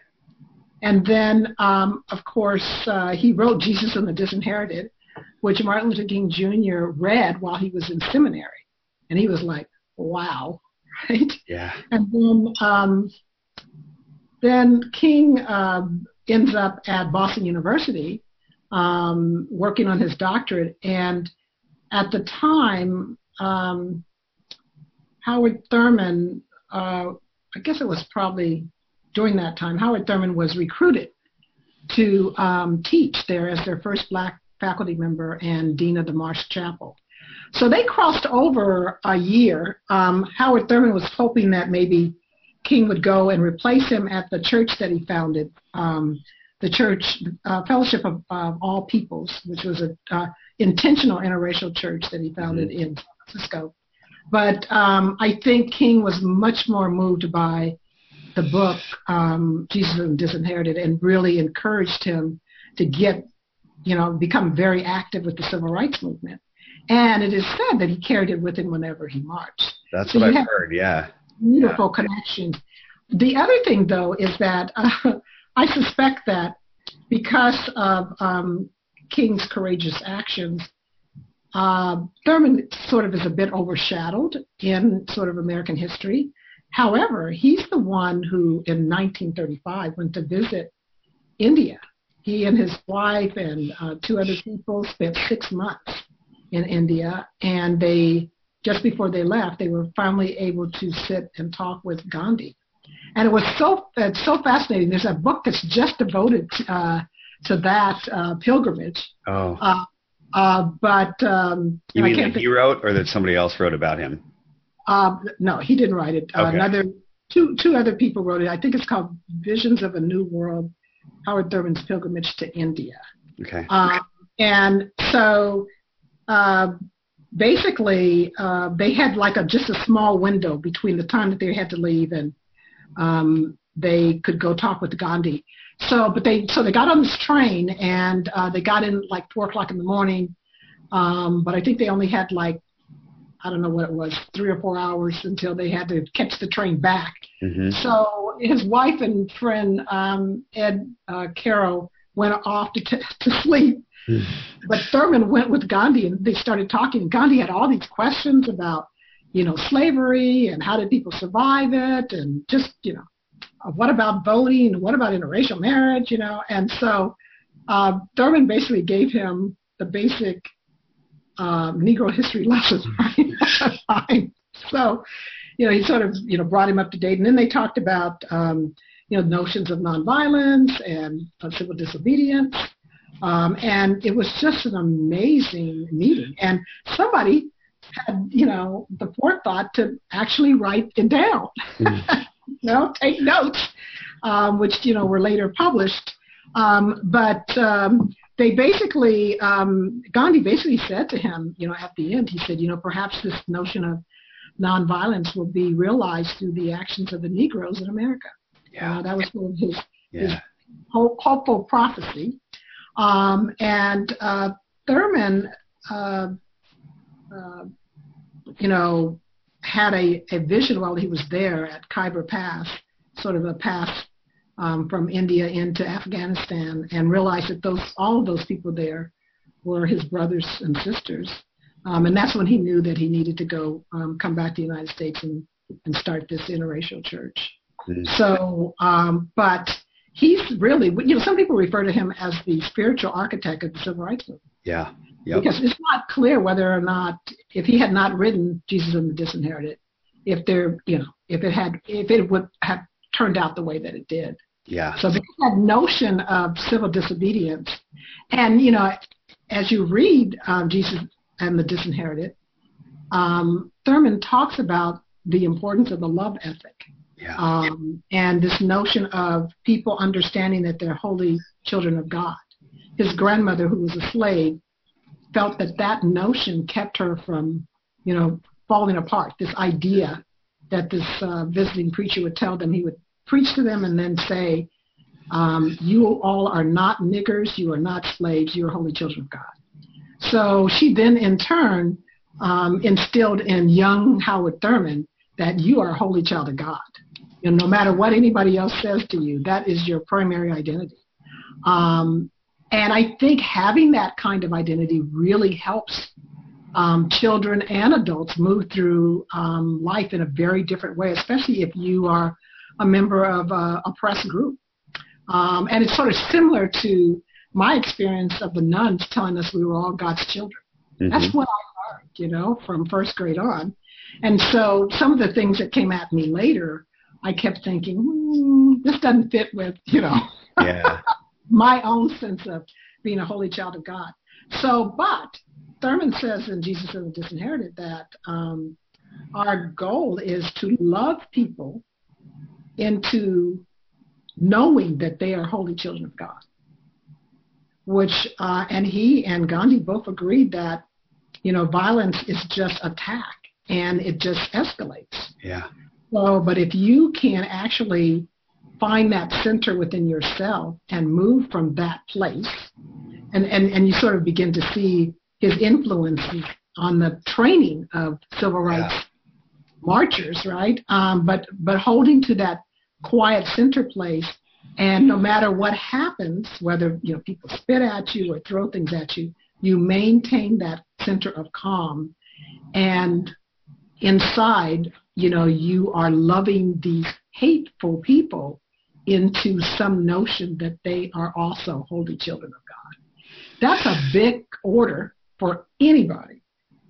And then, um, of course, uh, he wrote Jesus and the Disinherited, which Martin Luther King Jr. read while he was in seminary. And he was like, wow, right? Yeah. And then, um, then King uh, ends up at Boston University um, working on his doctorate. And at the time, um, Howard Thurman, uh, I guess it was probably during that time, Howard Thurman was recruited to um, teach there as their first black faculty member and dean of the Marsh Chapel. So they crossed over a year. Um, Howard Thurman was hoping that maybe King would go and replace him at the church that he founded, um, the Church uh, Fellowship of uh, All Peoples, which was an uh, intentional interracial church that he founded mm-hmm. in San Francisco. But um, I think King was much more moved by the book um, Jesus and Disinherited and really encouraged him to get, you know, become very active with the civil rights movement. And it is said that he carried it with him whenever he marched. That's so what I've heard, yeah. Beautiful yeah. connections. The other thing, though, is that uh, I suspect that because of um, King's courageous actions, uh, Thurman sort of is a bit overshadowed in sort of American history. However, he's the one who, in 1935, went to visit India. He and his wife and uh, two other people spent six months in India, and they just before they left, they were finally able to sit and talk with Gandhi, and it was so it's so fascinating. There's a book that's just devoted to, uh, to that uh, pilgrimage. Oh. Uh, uh, but um, you mean that he wrote, or that somebody else wrote about him? Uh, no, he didn't write it. Uh, okay. Another two two other people wrote it. I think it's called Visions of a New World: Howard Thurman's Pilgrimage to India. Okay. Um, and so uh, basically, uh, they had like a just a small window between the time that they had to leave and um, they could go talk with Gandhi. So, but they so they got on this train and uh, they got in like four o'clock in the morning. Um, but I think they only had like I don't know what it was, three or four hours until they had to catch the train back. Mm-hmm. So his wife and friend um, Ed uh, Carroll went off to, t- to sleep but Thurman went with Gandhi and they started talking. Gandhi had all these questions about, you know, slavery and how did people survive it and just, you know, uh, what about voting? What about interracial marriage? You know, and so uh, Thurman basically gave him the basic uh, Negro history lessons, right? so, you know, he sort of, you know, brought him up to date. And then they talked about, um, you know, notions of nonviolence and uh, civil disobedience um, and it was just an amazing meeting. And somebody had, you know, the forethought to actually write it down, mm. you know, take notes, um, which, you know, were later published. Um, but um, they basically, um, Gandhi basically said to him, you know, at the end, he said, you know, perhaps this notion of nonviolence will be realized through the actions of the Negroes in America. Yeah. Uh, that was sort of his, yeah. his hopeful prophecy. Um, and uh, Thurman, uh, uh, you know, had a, a vision while he was there at Khyber Pass, sort of a pass um, from India into Afghanistan and realized that those all of those people there were his brothers and sisters. Um, and that's when he knew that he needed to go um, come back to the United States and, and start this interracial church. Mm-hmm. So, um, but he's really, you know, some people refer to him as the spiritual architect of the civil rights movement. Yeah. Yep. Because it's not clear whether or not, if he had not written Jesus and the Disinherited, if there, you know, if it had, if it would have turned out the way that it did. Yeah. So that notion of civil disobedience, and you know, as you read um, Jesus and the Disinherited, um, Thurman talks about the importance of the love ethic. Yeah. Um, and this notion of people understanding that they're holy children of God. His grandmother, who was a slave, felt that that notion kept her from, you know, falling apart. This idea that this uh, visiting preacher would tell them, he would preach to them and then say, um, You all are not niggers, you are not slaves, you are holy children of God. So she then, in turn, um, instilled in young Howard Thurman that you are a holy child of God. You know, no matter what anybody else says to you, that is your primary identity. Um, and I think having that kind of identity really helps um, children and adults move through um, life in a very different way, especially if you are a member of a oppressed group. Um, and it's sort of similar to my experience of the nuns telling us we were all God's children. Mm-hmm. That's what I learned, you know, from first grade on. And so some of the things that came at me later, I kept thinking, hmm, this doesn't fit with, you know, yeah. My own sense of being a holy child of God. So, but Thurman says in Jesus and the Disinherited that um, our goal is to love people into knowing that they are holy children of God. Which, uh, and he and Gandhi both agreed that, you know, violence is just attack and it just escalates. Yeah. So, but if you can actually find that center within yourself and move from that place, and, and, and you sort of begin to see his influences on the training of civil rights yeah. marchers, right? Um, but but holding to that quiet center place. And no matter what happens, whether you know people spit at you or throw things at you, you maintain that center of calm. And inside, you know, you are loving these hateful people into some notion that they are also holy children of God. That's a big order for anybody.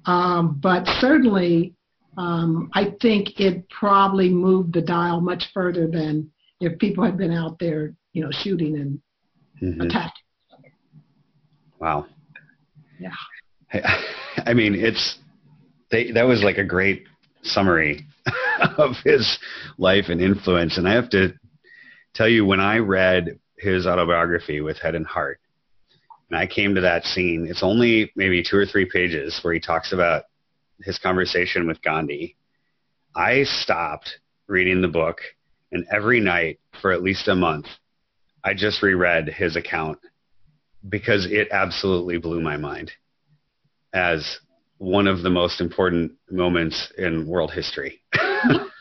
Um, but certainly, um, I think it probably moved the dial much further than if people had been out there, you know, shooting and mm-hmm. attacking. Wow. Yeah. I mean, it's they, that was like a great summary of his life and influence. And I have to tell you, when I read his autobiography with Head and Heart, and I came to that scene, it's only maybe two or three pages where he talks about his conversation with Gandhi, I stopped reading the book, and every night for at least a month, I just reread his account because it absolutely blew my mind as one of the most important moments in world history.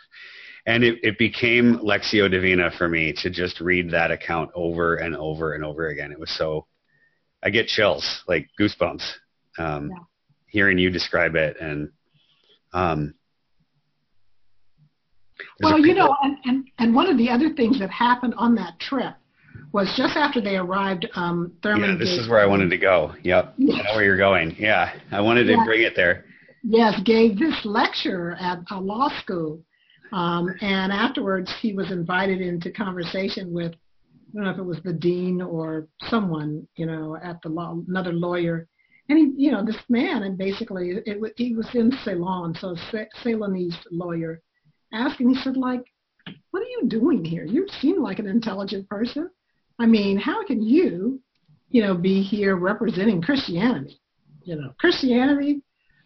and it, it became Lectio Divina for me to just read that account over and over and over again. It was so, I get chills, like goosebumps. Um, yeah. hearing you describe it. And um, well you know and, and and one of the other things that happened on that trip was just after they arrived um thurman yeah this is where i wanted to go. Yep. Yes. i know where you're going. Yeah. I wanted to bring it there. Yes gave this lecture at a law school um, and afterwards he was invited into conversation with I don't know if it was the dean or someone, you know, at the law, another lawyer and he, you know, this man, and basically, it, he was in Ceylon, so Ceylonese lawyer, asking, he said, like, what are you doing here? You seem like an intelligent person. I mean, how can you, you know, be here representing Christianity? You know, Christianity,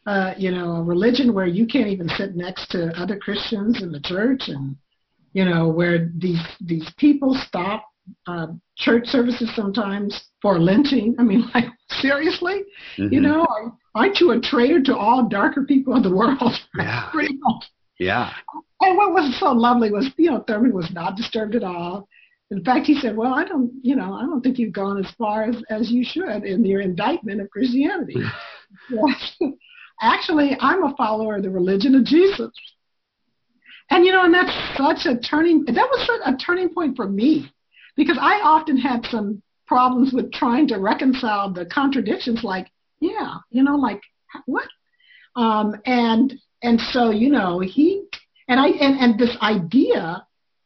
uh, you know, a religion where you can't even sit next to other Christians in the church, and you know, where these these people stop uh, church services sometimes for lynching. I mean, like seriously, mm-hmm. you know, aren't you a traitor to all darker people in the world? Yeah. Pretty much. Yeah. And what was so lovely was, you know, Thurman was not disturbed at all. In fact, he said, "Well, I don't, you know, I don't think you've gone as far as, as you should in your indictment of Christianity." yes. Actually, I'm a follower of the religion of Jesus. And you know, and that's such a turning that was a turning point for me because I often had some problems with trying to reconcile the contradictions like, yeah, you know, like what? Um, and and so, you know, he and I and, and this idea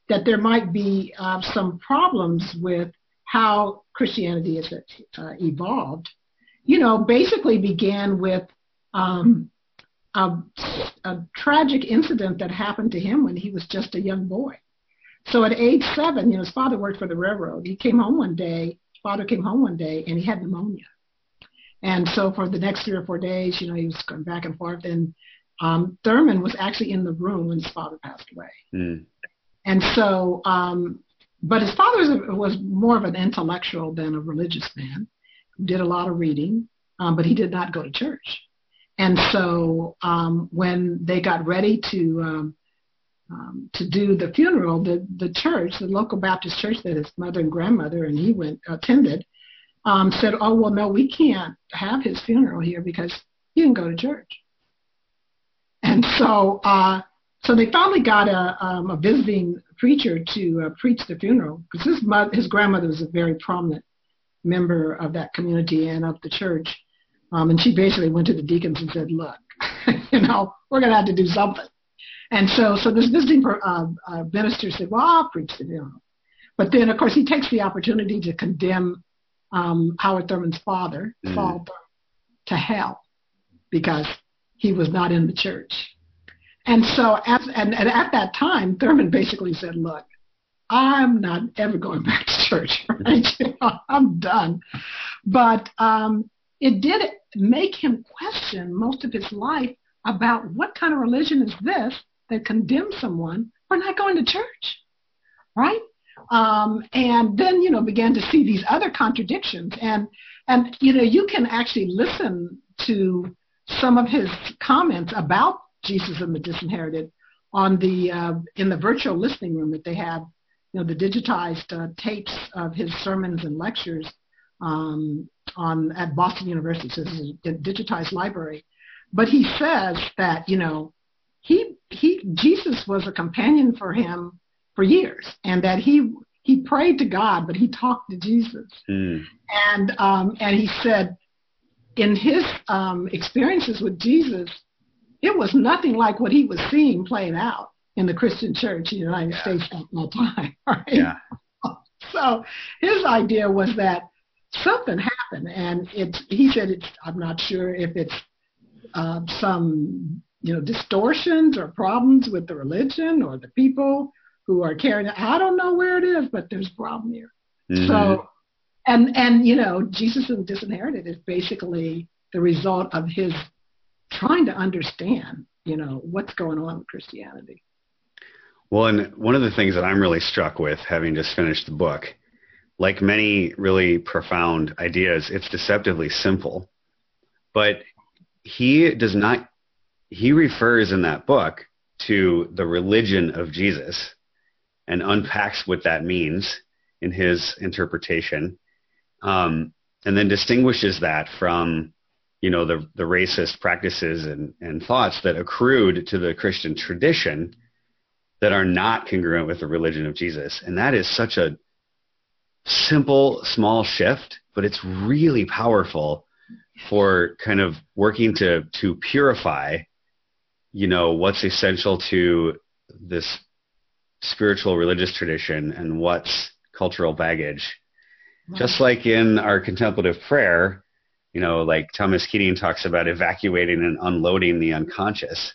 that there might be uh, some problems with how Christianity has uh, evolved, you know, basically began with um, a, a tragic incident that happened to him when he was just a young boy. So at age seven, you know, his father worked for the railroad. He came home one day, father came home one day, and he had pneumonia. And so for the next three or four days, you know, he was going back and forth. And um, Thurman was actually in the room when his father passed away. Mm. And so, um, but his father was, was, more of an intellectual than a religious man, did a lot of reading, um, but he did not go to church. And so um, when they got ready to um, um, to do the funeral, the the church, the local Baptist church that his mother and grandmother and he went attended, um, said, "Oh well, no, we can't have his funeral here because he didn't go to church." And so, uh, so they finally got a, um, a visiting preacher to uh, preach the funeral because his mother, his grandmother was a very prominent member of that community and of the church. Um, and she basically went to the deacons and said, look, you know, we're going to have to do something. And so, so this visiting uh, uh, minister said, well, I'll preach the funeral. But then, of course, he takes the opportunity to condemn um, Howard Thurman's father, mm. Saul Thurman, to hell because he was not in the church. And so, at, and, and at that time, Thurman basically said, look, I'm not ever going back to church. Right? you know, I'm done. But um, it did make him question most of his life about what kind of religion is this that condemns someone for not going to church, right? Um, and then you know began to see these other contradictions, and and you know you can actually listen to some of his comments about Jesus and the disinherited on the uh, in the virtual listening room that they have, you know, the digitized uh, tapes of his sermons and lectures um, on at Boston University. So this is a digitized library. But he says that you know he he Jesus was a companion for him for years, and that he he prayed to God, but he talked to Jesus. Mm. And um, and he said in his um, experiences with Jesus, it was nothing like what he was seeing played out in the Christian church in the United yeah. States at that time. Right? Yeah. So his idea was that something happened, and it's. He said it's. I'm not sure if it's uh, some you know distortions or problems with the religion or the people who are carrying it. I don't know where it is, but there's a problem here. Mm-hmm. So and and you know jesus and disinherited is basically the result of his trying to understand you know what's going on with christianity well and one of the things that i'm really struck with having just finished the book like many really profound ideas it's deceptively simple but he does not he refers in that book to the religion of jesus and unpacks what that means in his interpretation um, and then distinguishes that from you know the the racist practices and, and thoughts that accrued to the Christian tradition that are not congruent with the religion of Jesus. And that is such a simple, small shift, but it's really powerful for kind of working to to purify, you know, what's essential to this spiritual religious tradition and what's cultural baggage just like in our contemplative prayer, you know, like Thomas Keating talks about evacuating and unloading the unconscious.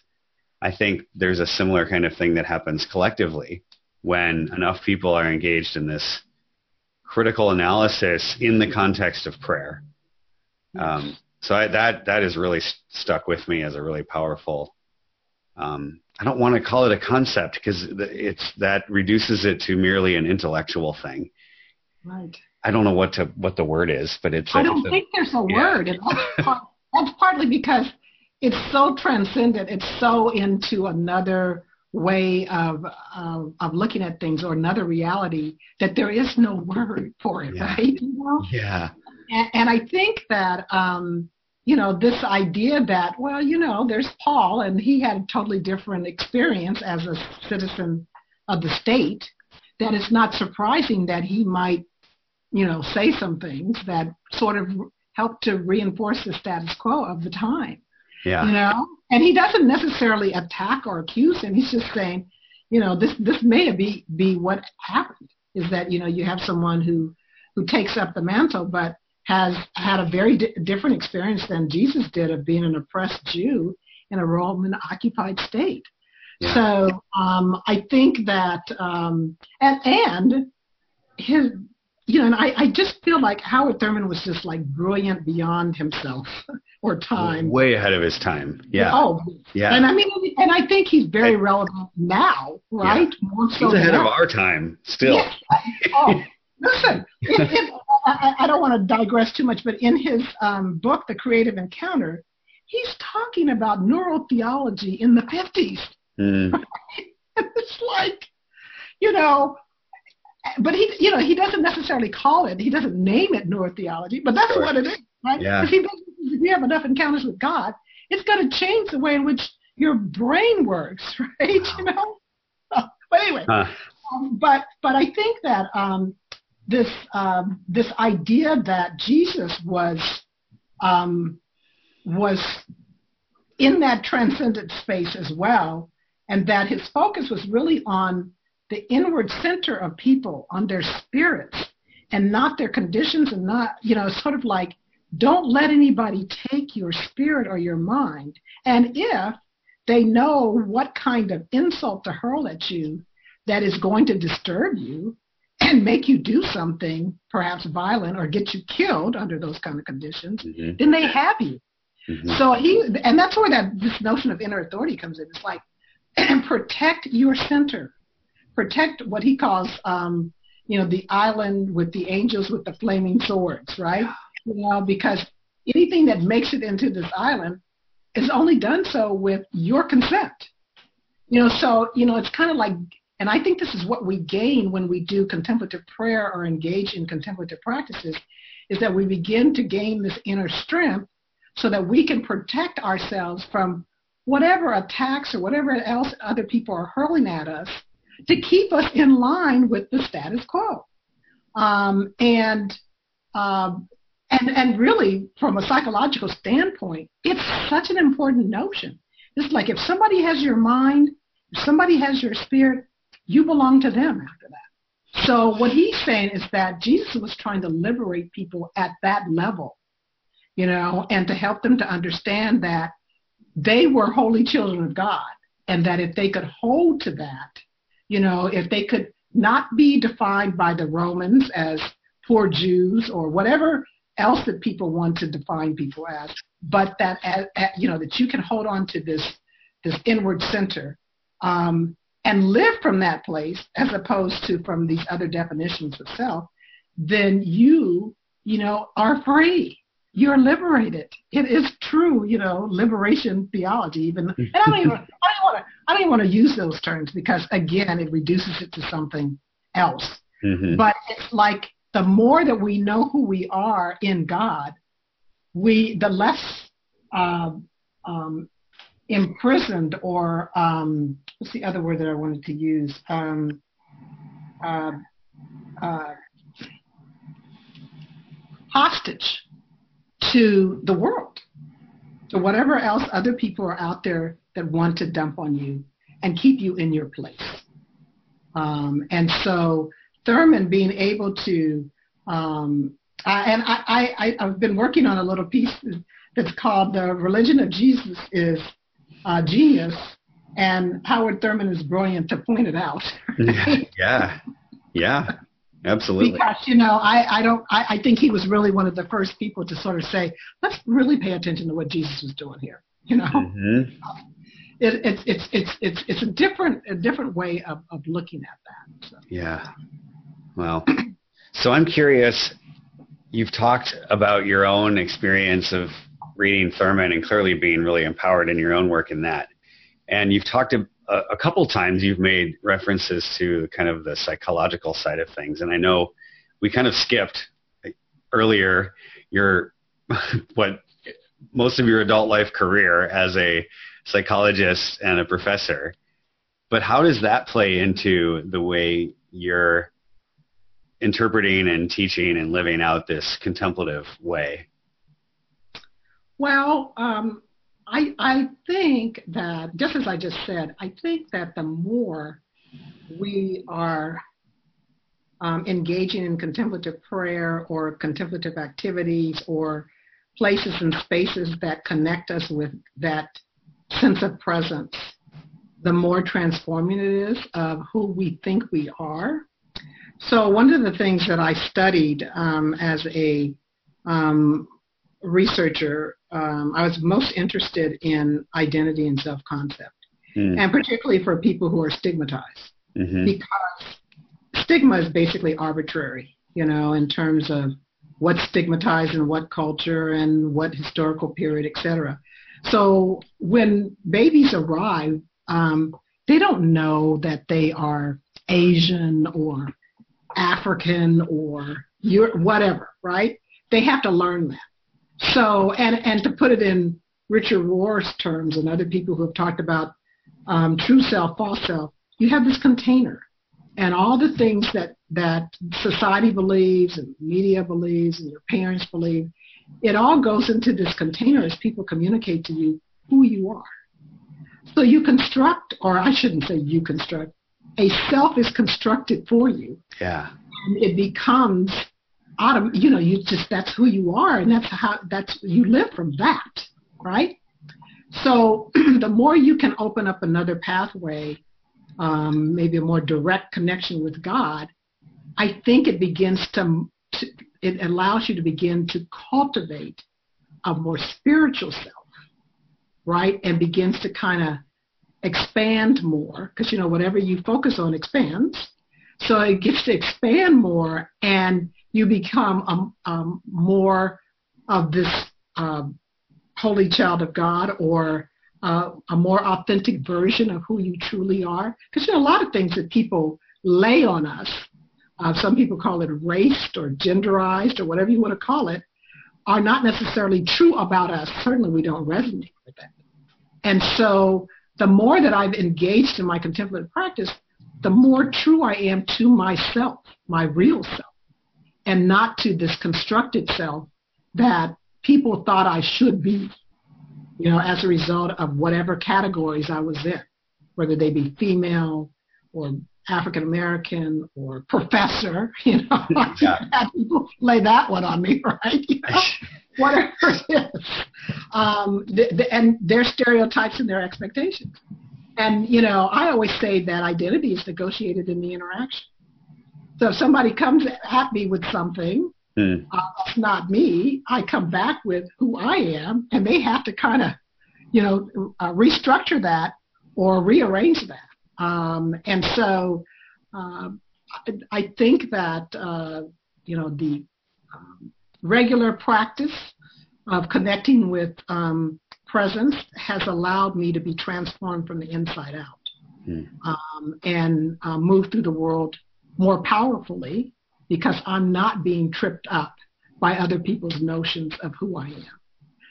I think there's a similar kind of thing that happens collectively when enough people are engaged in this critical analysis in the context of prayer. Um, so I, that that has really st- stuck with me as a really powerful. Um, I don't want to call it a concept because it's that reduces it to merely an intellectual thing. Right. I don't know what to what the word is, but it's. I don't think there's a yeah. word. That's, part, that's partly because it's so transcendent. It's so into another way of, of of looking at things or another reality that there is no word for it, Yeah. right? You know? Yeah. And, and I think that um, you know this idea that well, you know, there's Paul, and he had a totally different experience as a citizen of the state. That it's not surprising that he might, you know, say some things that sort of help to reinforce the status quo of the time Yeah. you know and he doesn't necessarily attack or accuse him he's just saying you know this this may be be what happened is that you know you have someone who who takes up the mantle but has had a very di- different experience than jesus did of being an oppressed jew in a roman occupied state Yeah. so um i think that um and and his you know and i i just feel like howard thurman was just like brilliant beyond himself or time Way ahead of his time. Yeah. Oh, Yeah. and I mean, and I think he's very relevant now, right? More so He's ahead now. of our time still. Yeah. Oh, listen, in, in, I, I don't want to digress too much, but in his um, book, The Creative Encounter, he's talking about neurotheology in the 50s. Mm. it's like, you know, but he, you know, he doesn't necessarily call it, he doesn't name it neurotheology, but that's Sure. what it is, right? Yeah. Because he if you have enough encounters with God, it's going to change the way in which your brain works, right? You know. But anyway, Huh. um, but but I think that um, this um, this idea that Jesus was um, was in that transcendent space as well, and that his focus was really on the inward center of people, on their spirits, and not their conditions, and not you know sort of like don't let anybody take your spirit or your mind, and if they know what kind of insult to hurl at you that is going to disturb you and make you do something perhaps violent or get you killed under those kind of conditions, Mhm. then they have you. Mhm. So he, and that's where that this notion of inner authority comes in. It's like and protect your center, protect what he calls, um, you know, the island with the angels with the flaming swords, right? You because anything that makes it into this island is only done so with your consent. You know, so you know, it's kind of like, and I think this is what we gain when we do contemplative prayer or engage in contemplative practices, is that we begin to gain this inner strength so that we can protect ourselves from whatever attacks or whatever else other people are hurling at us to keep us in line with the status quo. Um, and, um, and, and really, from a psychological standpoint, it's such an important notion. It's like if somebody has your mind, if somebody has your spirit, you belong to them after that. So what he's saying is that Jesus was trying to liberate people at that level, you know, and to help them to understand that they were holy children of God, and that if they could hold to that, you know, if they could not be defined by the Romans as poor Jews or whatever else that people want to define people as, but that as, you know that you can hold on to this this inward center um, and live from that place as opposed to from these other definitions of self, then you you know are free. You're liberated. It is true, you know, liberation theology. Even and I don't even I don't want to I don't even want to use those terms because again it reduces it to something else. Mhm. But it's like the more that we know who we are in God, we the less um, um, imprisoned or um, what's the other word that I wanted to use? Um, uh, uh, hostage to the world, to whatever else other people are out there that want to dump on you and keep you in your place. Um, and so Thurman being able to, um, I, and I, I, I've been working on a little piece that's called The Religion of Jesus is uh, Genius, and Howard Thurman is brilliant to point it out. yeah. Yeah. Absolutely. Because, you know, I, I don't, I, I think he was really one of the first people to sort of say, let's really pay attention to what Jesus was doing here. You know, Mhm. it, it's, it's, it's, it's, it's a different, a different way of, of looking at that. So. Yeah. Well, so I'm curious. You've talked about your own experience of reading Thurman and clearly being really empowered in your own work in that. And you've talked a, a, couple times you've made references to kind of the psychological side of things, and I know we kind of skipped earlier your what most of your adult life career as a psychologist and a professor. But how does that play into the way you're interpreting and teaching and living out this contemplative way? Well, um, I, I think that, just as I just said, I think that the more we are um, engaging in contemplative prayer or contemplative activities or places and spaces that connect us with that sense of presence, the more transforming it is of who we think we are. So, one of the things that I studied um, as a um, researcher, um, I was most interested in identity and self concept, mm. and particularly for people who are stigmatized. Mm-hmm. Because stigma is basically arbitrary, you know, in terms of what's stigmatized in what culture and what historical period, et cetera. So when babies arrive, um, they don't know that they are Asian or African or whatever, right? They have to learn that. So, and, and to put it in Richard Rohr's terms and other people who have talked about um, true self, false self, you have this container and all the things that, that society believes and media believes and your parents believe, it all goes into this container as people communicate to you who you are. So you construct, or I shouldn't say you construct, a self is constructed for you. Yeah. And it becomes autom- you know, you just that's who you are and that's how that's you live from that, right? So the more you can open up another pathway, um, maybe a more direct connection with God, I think it begins to, to it allows you to begin to cultivate a more spiritual self, right? And begins to kind of expand more because you know whatever you focus on expands. So it gets to expand more, and you become a, a more of this uh, holy child of God or uh, a more authentic version of who you truly are. Because you know, a lot of things that people lay on us, uh, some people call it raced or genderized or whatever you want to call it, are not necessarily true about us. Certainly, we don't resonate with that. And so, the more that I've engaged in my contemplative practice, the more true I am to myself, my real self and not to this constructed self that people thought I should be, you know, as a result of whatever categories I was in, whether they be female or African American or professor, you know, yeah. people lay that one on me, right? You know, whatever it is. Um, the, the, and their stereotypes and their expectations. And, you know, I always say that identity is negotiated in the interaction. So if somebody comes at me with something mm. uh, that's not me, I come back with who I am, and they have to kind of, you know, uh, restructure that or rearrange that. Um, and so um, I, I, think that, uh, you know, the um, regular practice of connecting with um, presence has allowed me to be transformed from the inside out mm. and uh, move through the world more powerfully because I'm not being tripped up by other people's notions of who I am.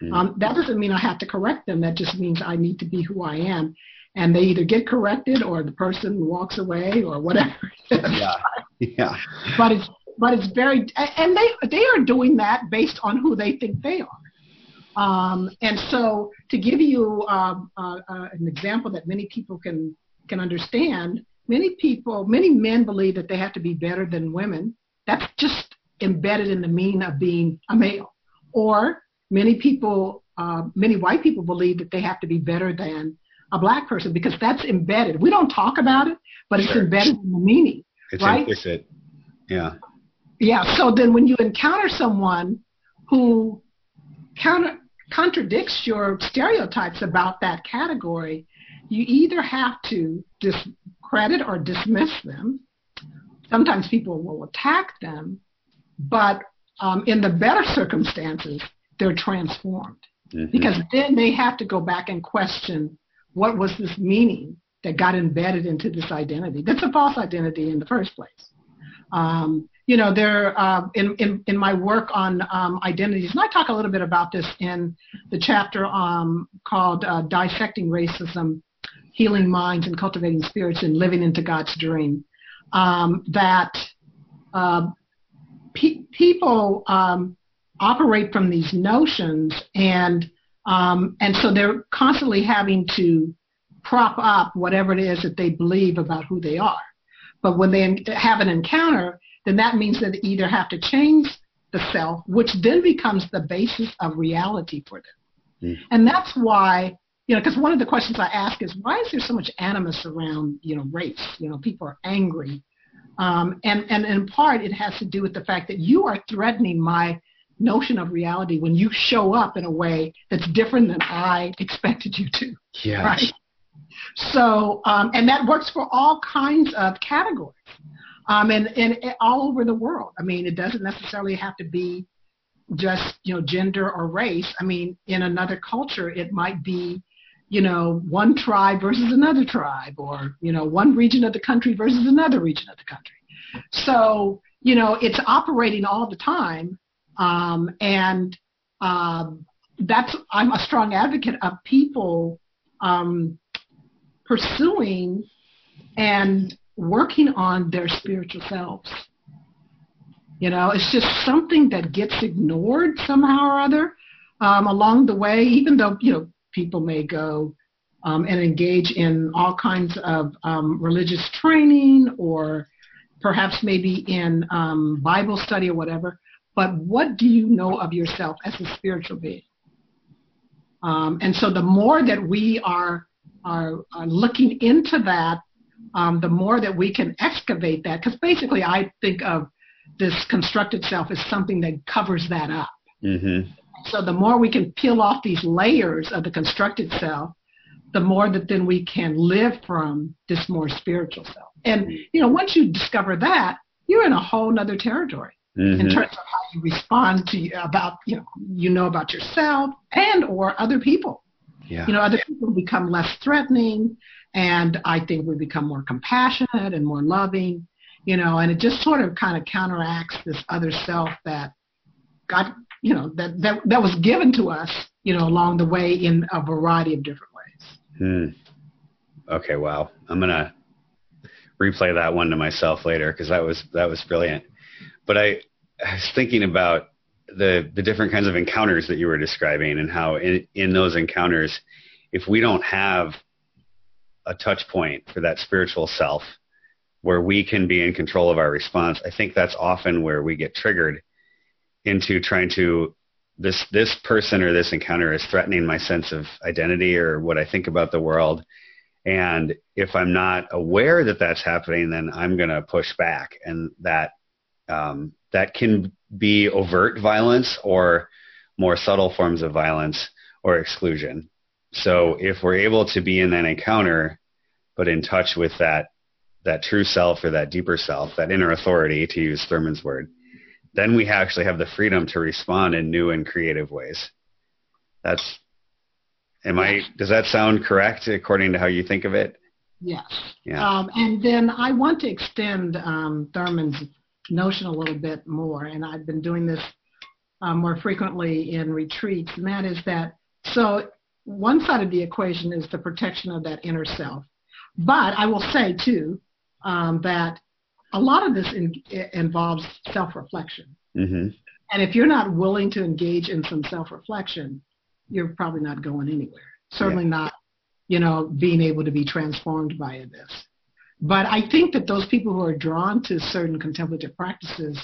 Mm-hmm. Um, that doesn't mean I have to correct them. That just means I need to be who I am. And they either get corrected or the person walks away or whatever. yeah. Yeah. But it's but it's very and they they are doing that based on who they think they are. Um, and so to give you um, uh, uh, an example that many people can can understand, many people, many men believe that they have to be better than women. That's just embedded in the meaning of being a male. Or many people, uh, many white people believe that they have to be better than a black person because that's embedded. We don't talk about it, but it's sure. embedded in the meaning. It's right? implicit. Yeah. Yeah. So then when you encounter someone who counter contradicts your stereotypes about that category, you either have to discredit or dismiss them. Sometimes people will attack them, but um, in the better circumstances, they're transformed. Mm-hmm. Because then they have to go back and question what was this meaning that got embedded into this identity. That's a false identity in the first place. Um, you know, there uh, in, in in my work on um, identities, and I talk a little bit about this in the chapter um, called uh, "Dissecting Racism: Healing Minds and Cultivating Spirits and Living into God's Dream." Um, that uh, pe- people um, operate from these notions, and um, and so they're constantly having to prop up whatever it is that they believe about who they are. But when they have an encounter, then that means that they either have to change the self, which then becomes the basis of reality for them. Mm. And that's why, you know, because one of the questions I ask is, why is there so much animus around, you know, race? You know, people are angry. Um, and, and in part, it has to do with the fact that you are threatening my notion of reality when you show up in a way that's different than I expected you to. Yeah. Right? So, um, and that works for all kinds of categories um, and, and all over the world. I mean, it doesn't necessarily have to be just, you know, gender or race. I mean, in another culture, it might be, you know, one tribe versus another tribe or, you know, one region of the country versus another region of the country. So, you know, it's operating all the time. Um, and um, that's, I'm a strong advocate of people um, pursuing and working on their spiritual selves. You know, it's just something that gets ignored somehow or other um, along the way, even though, you know, people may go um, and engage in all kinds of um, religious training or perhaps maybe in Bible study or whatever. But what do you know of yourself as a spiritual being? Um, and so the more that we are, are, are looking into that um, the more that we can excavate that, because basically I think of this constructed self as something that covers that up. Mm-hmm. So the more we can peel off these layers of the constructed self, the more that then we can live from this more spiritual self. And you know, once you discover that, you're in a whole nother territory mm-hmm. in terms of how you respond to about you know you know about yourself and or other people. Yeah. You know, other people become less threatening. And I think we become more compassionate and more loving, you know, and it just sort of kind of counteracts this other self that got, you know, that, that, that was given to us, you know, along the way in a variety of different ways. Hmm. Okay, wow. I'm going to replay that one to myself later because that was, that was brilliant. But I, I was thinking about the the different kinds of encounters that you were describing and how in, in those encounters if we don't have a touch point for that spiritual self where we can be in control of our response, I think that's often where we get triggered into trying to this this person or this encounter is threatening my sense of identity or what I think about the world. And if I'm not aware that that's happening, then I'm going to push back, and that um, that can be overt violence or more subtle forms of violence or exclusion. So if we're able to be in that encounter, but in touch with that that true self or that deeper self, that inner authority, to use Thurman's word, then we actually have the freedom to respond in new and creative ways. That's am I does that sound correct according to how you think of it? Yes. Yeah. Um, and then I want to extend um, Thurman's notion a little bit more, and I've been doing this uh, more frequently in retreats, and that is that so one side of the equation is the protection of that inner self. But I will say too um, that a lot of this in, involves self-reflection. Mm-hmm. And if you're not willing to engage in some self-reflection, you're probably not going anywhere. Certainly yeah. not, you know, being able to be transformed by this. But I think that those people who are drawn to certain contemplative practices,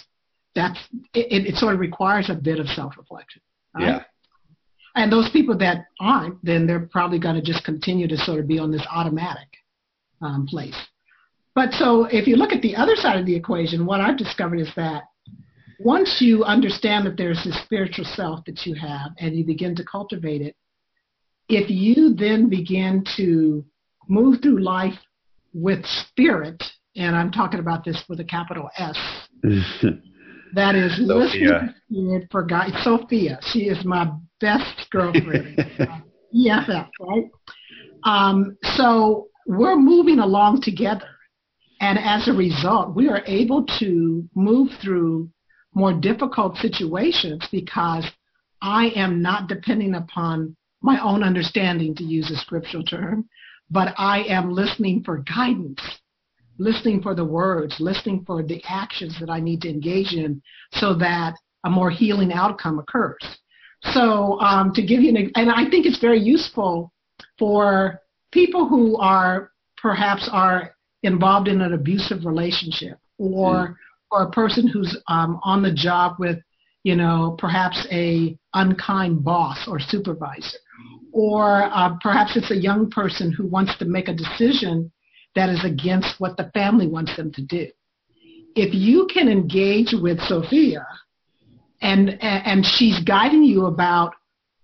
that's it, it sort of requires a bit of self-reflection. Right? Yeah. And those people that aren't, then they're probably going to just continue to sort of be on this automatic um, place. But so if you look at the other side of the equation, what I've discovered is that once you understand that there's this spiritual self that you have and you begin to cultivate it, if you then begin to move through life with spirit, and I'm talking about this with a capital S, that is listening to spirit for God. Sophia, she is my best girlfriend. EFF, right? Um, so we're moving along together. And as a result, we are able to move through more difficult situations because I am not depending upon my own understanding, to use a scriptural term, but I am listening for guidance, listening for the words, listening for the actions that I need to engage in so that a more healing outcome occurs. So um, to give you an, and I think it's very useful for people who are perhaps are involved in an abusive relationship or mm. or a person who's um, on the job with you know perhaps a unkind boss or supervisor or uh, perhaps it's a young person who wants to make a decision that is against what the family wants them to do. If you can engage with sophia and and she's guiding you about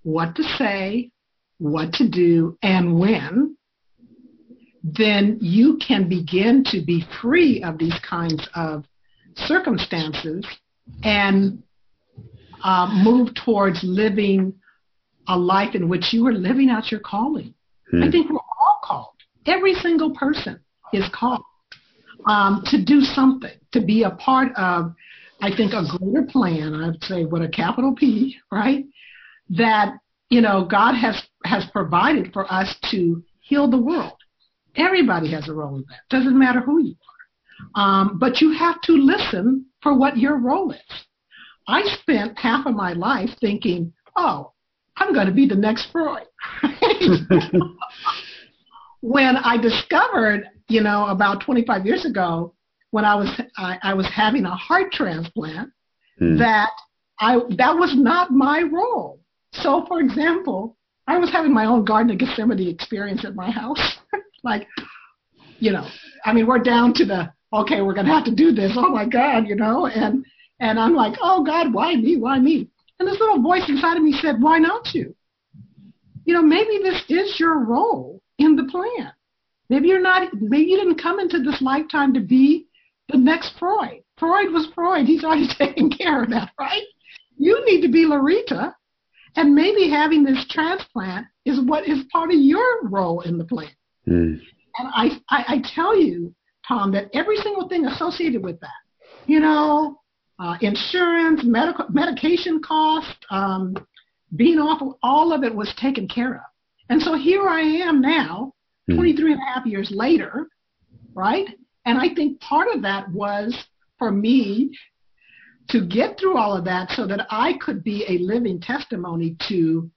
what to say what to do and when then you can begin to be free of these kinds of circumstances and uh, move towards living a life in which you are living out your calling. Hmm. I think we're all called. Every single person is called um, to do something, to be a part of, I think, a greater plan. I'd say with a capital P, right? That you know God has has provided for us to heal the world. Everybody has a role in that. Doesn't matter who you are. Um, but you have to listen for what your role is. I spent half of my life thinking, oh, I'm going to be the next Freud. when I discovered, you know, about 25 years ago, when I was I, I was having a heart transplant, hmm. that I that was not my role. So, for example, I was having my own Garden of Gethsemane experience at my house. like, you know, I mean, we're down to the okay, we're gonna have to do this. Oh my God, you know, and and I'm like, oh God, why me? Why me? And this little voice inside of me said, why not you? You know, maybe this is your role in the plan. Maybe you're not. Maybe you didn't come into this lifetime to be the next Freud. Freud was Freud. He's already taken care of that, right? You need to be Lerita, and maybe having this transplant is what is part of your role in the plan. Mm. And I, I, I tell you, Tom, that every single thing associated with that, you know, uh, insurance, medical, medication cost, um, being off, all of it was taken care of. And so here I am now, mm. 23 and a half years later, right? And I think part of that was for me to get through all of that so that I could be a living testimony to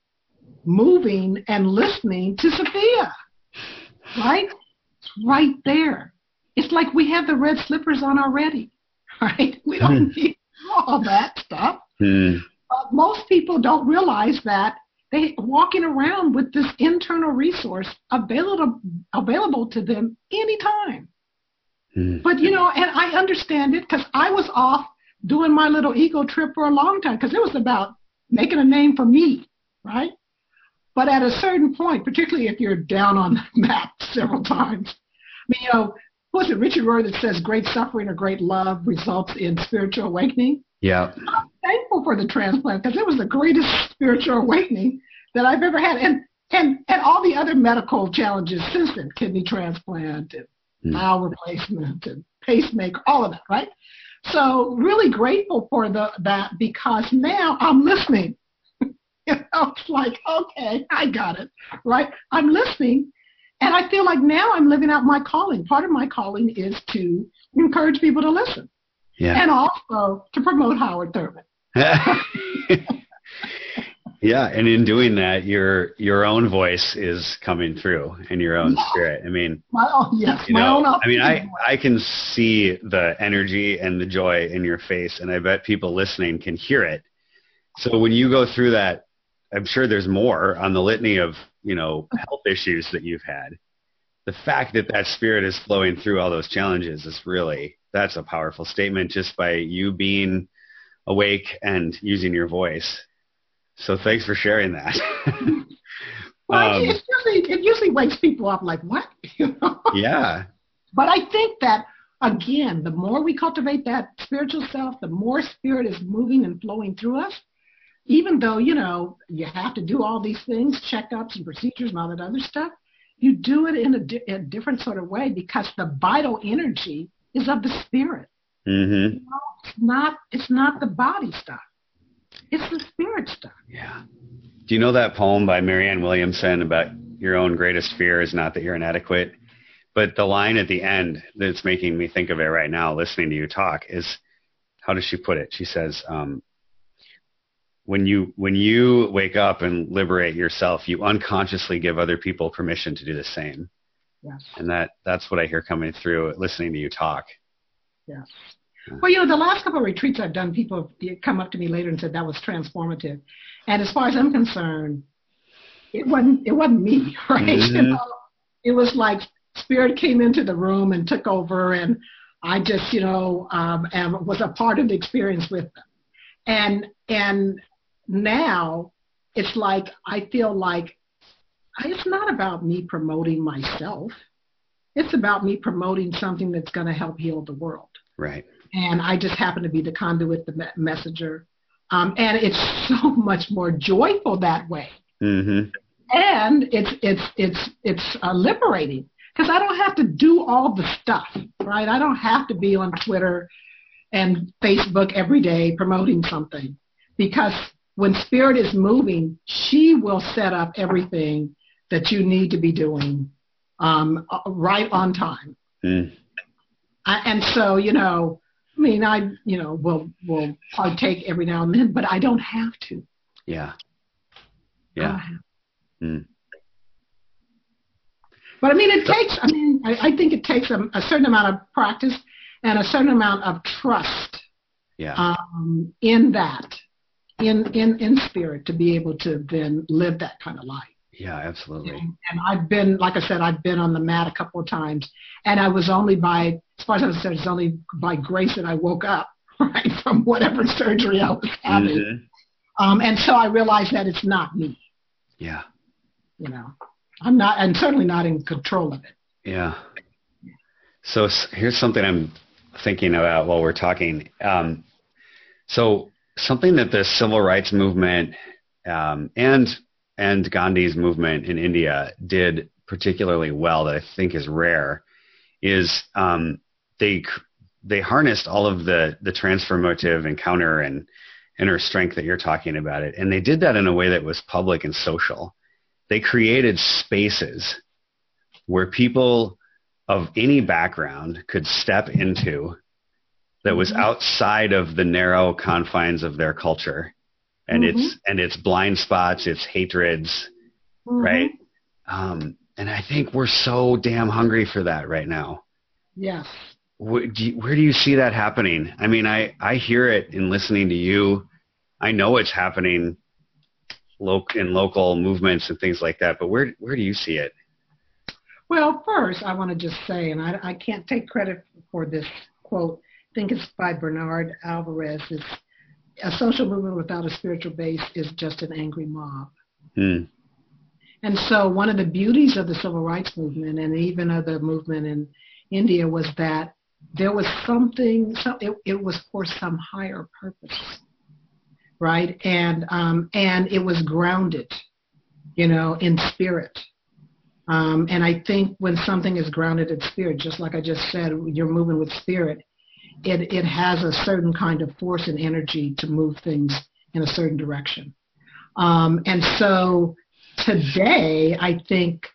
moving and listening to Sophia right? It's right there. It's like we have the red slippers on already, right? We don't hmm. need all that stuff. Mm. But most people don't realize that they walking around with this internal resource available available to them anytime. Mm. But you know, and I understand it because I was off doing my little ego trip for a long time because it was about making a name for me, right? But at a certain point, particularly if you're down on the map several times, I mean, you know, was it Richard Rohr that says great suffering or great love results in spiritual awakening? Yeah. I'm thankful for the transplant because it was the greatest spiritual awakening that I've ever had. And and and all the other medical challenges since then, kidney transplant and mm. bowel replacement and pacemaker, all of that, right? So really grateful for the that because now I'm listening You know, it's like, okay, I got it, right? I'm listening, and I feel like now I'm living out my calling. Part of my calling is to encourage people to listen, yeah. and also to promote Howard Thurman. yeah, and in doing that, your your own voice is coming through in your own yeah. spirit. I mean, my own, yes, my know, own. I mean, I I can see the energy and the joy in your face, and I bet people listening can hear it. So when you go through that I'm sure there's more on the litany of you know health issues that you've had. The fact that that spirit is flowing through all those challenges is really that's a powerful statement just by you being awake and using your voice. So thanks for sharing that. well, um, it, usually, it usually wakes people up like what? You know? Yeah. But I think that again, the more we cultivate that spiritual self, the more spirit is moving and flowing through us, even though, you know, you have to do all these things, checkups and procedures and all that other stuff, you do it in a, di- a different sort of way because the vital energy is of the spirit. Mm-hmm. You know, it's not it's not the body stuff. It's the spirit stuff. Yeah. Do you know that poem by Marianne Williamson about your own greatest fear is not that you're inadequate? But the line at the end that's making me think of it right now, listening to you talk, is how does she put it? She says, um, when you when you wake up and liberate yourself, you unconsciously give other people permission to do the same. Yes. And that that's what I hear coming through listening to you talk. Yes. Well, you know, the last couple of retreats I've done, people have come up to me later and said that was transformative. And as far as I'm concerned, it wasn't it wasn't me, right? Mhm. You know, it was like spirit came into the room and took over, and I just, you know, um, and was a part of the experience with them. And and now it's like I feel like it's not about me promoting myself. It's about me promoting something that's going to help heal the world Right. and I just happen to be the conduit, the me- messenger. Um, and it's so much more joyful that way, Mm-hmm. and it's it's it's it's uh, liberating because I don't have to do all the stuff, right? I don't have to be on Twitter and Facebook every day promoting something because when spirit is moving, she will set up everything that you need to be doing um, uh, right on time. Mm. I, and so, you know, I mean, I, you know, will will partake every now and then, but I don't have to. Yeah. Yeah. Mm. But I mean, it takes. I mean, I, I think it takes a, a certain amount of practice and a certain amount of trust Yeah. um, in that, in in in spirit, to be able to then live that kind of life. yeah. Absolutely. And, and I've been, like I said, I've been on the mat a couple of times, and I was only by, as far as I was concerned, it's only by grace that I woke up, right, from whatever surgery I was having. Mhm. Um, and so I realized that it's not me, Yeah. you know. I'm not, and certainly not in control of it. Yeah. So here's something I'm thinking about while we're talking. Um, so something that the civil rights movement um, and and Gandhi's movement in India did particularly well that I think is rare is um, they they harnessed all of the the transformative encounter and inner strength that you're talking about it, and they did that in a way that was public and social. They created spaces where people of any background could step into that was Mhm. outside of the narrow confines of their culture and Mhm. its and its blind spots, its hatreds, right? Um, and I think we're so damn hungry for that right now. Yes. Where do, you, where do you see that happening? I mean, I, I hear it in listening to you. I know it's happening lo- in local movements and things like that, but where, where do you see it? Well, first, I want to just say, and I, I can't take credit for this quote. I think it's by Bernard Alvarez. It's a social movement without a spiritual base is just an angry mob. Hmm. And so, one of the beauties of the civil rights movement and even of the movement in India was that there was something. So it, it was for some higher purpose, right? And um, and it was grounded, you know, in spirit. Um, and I think when something is grounded in spirit, just like I just said, you're moving with spirit. It it has a certain kind of force and energy to move things in a certain direction. Um, and so today, I think,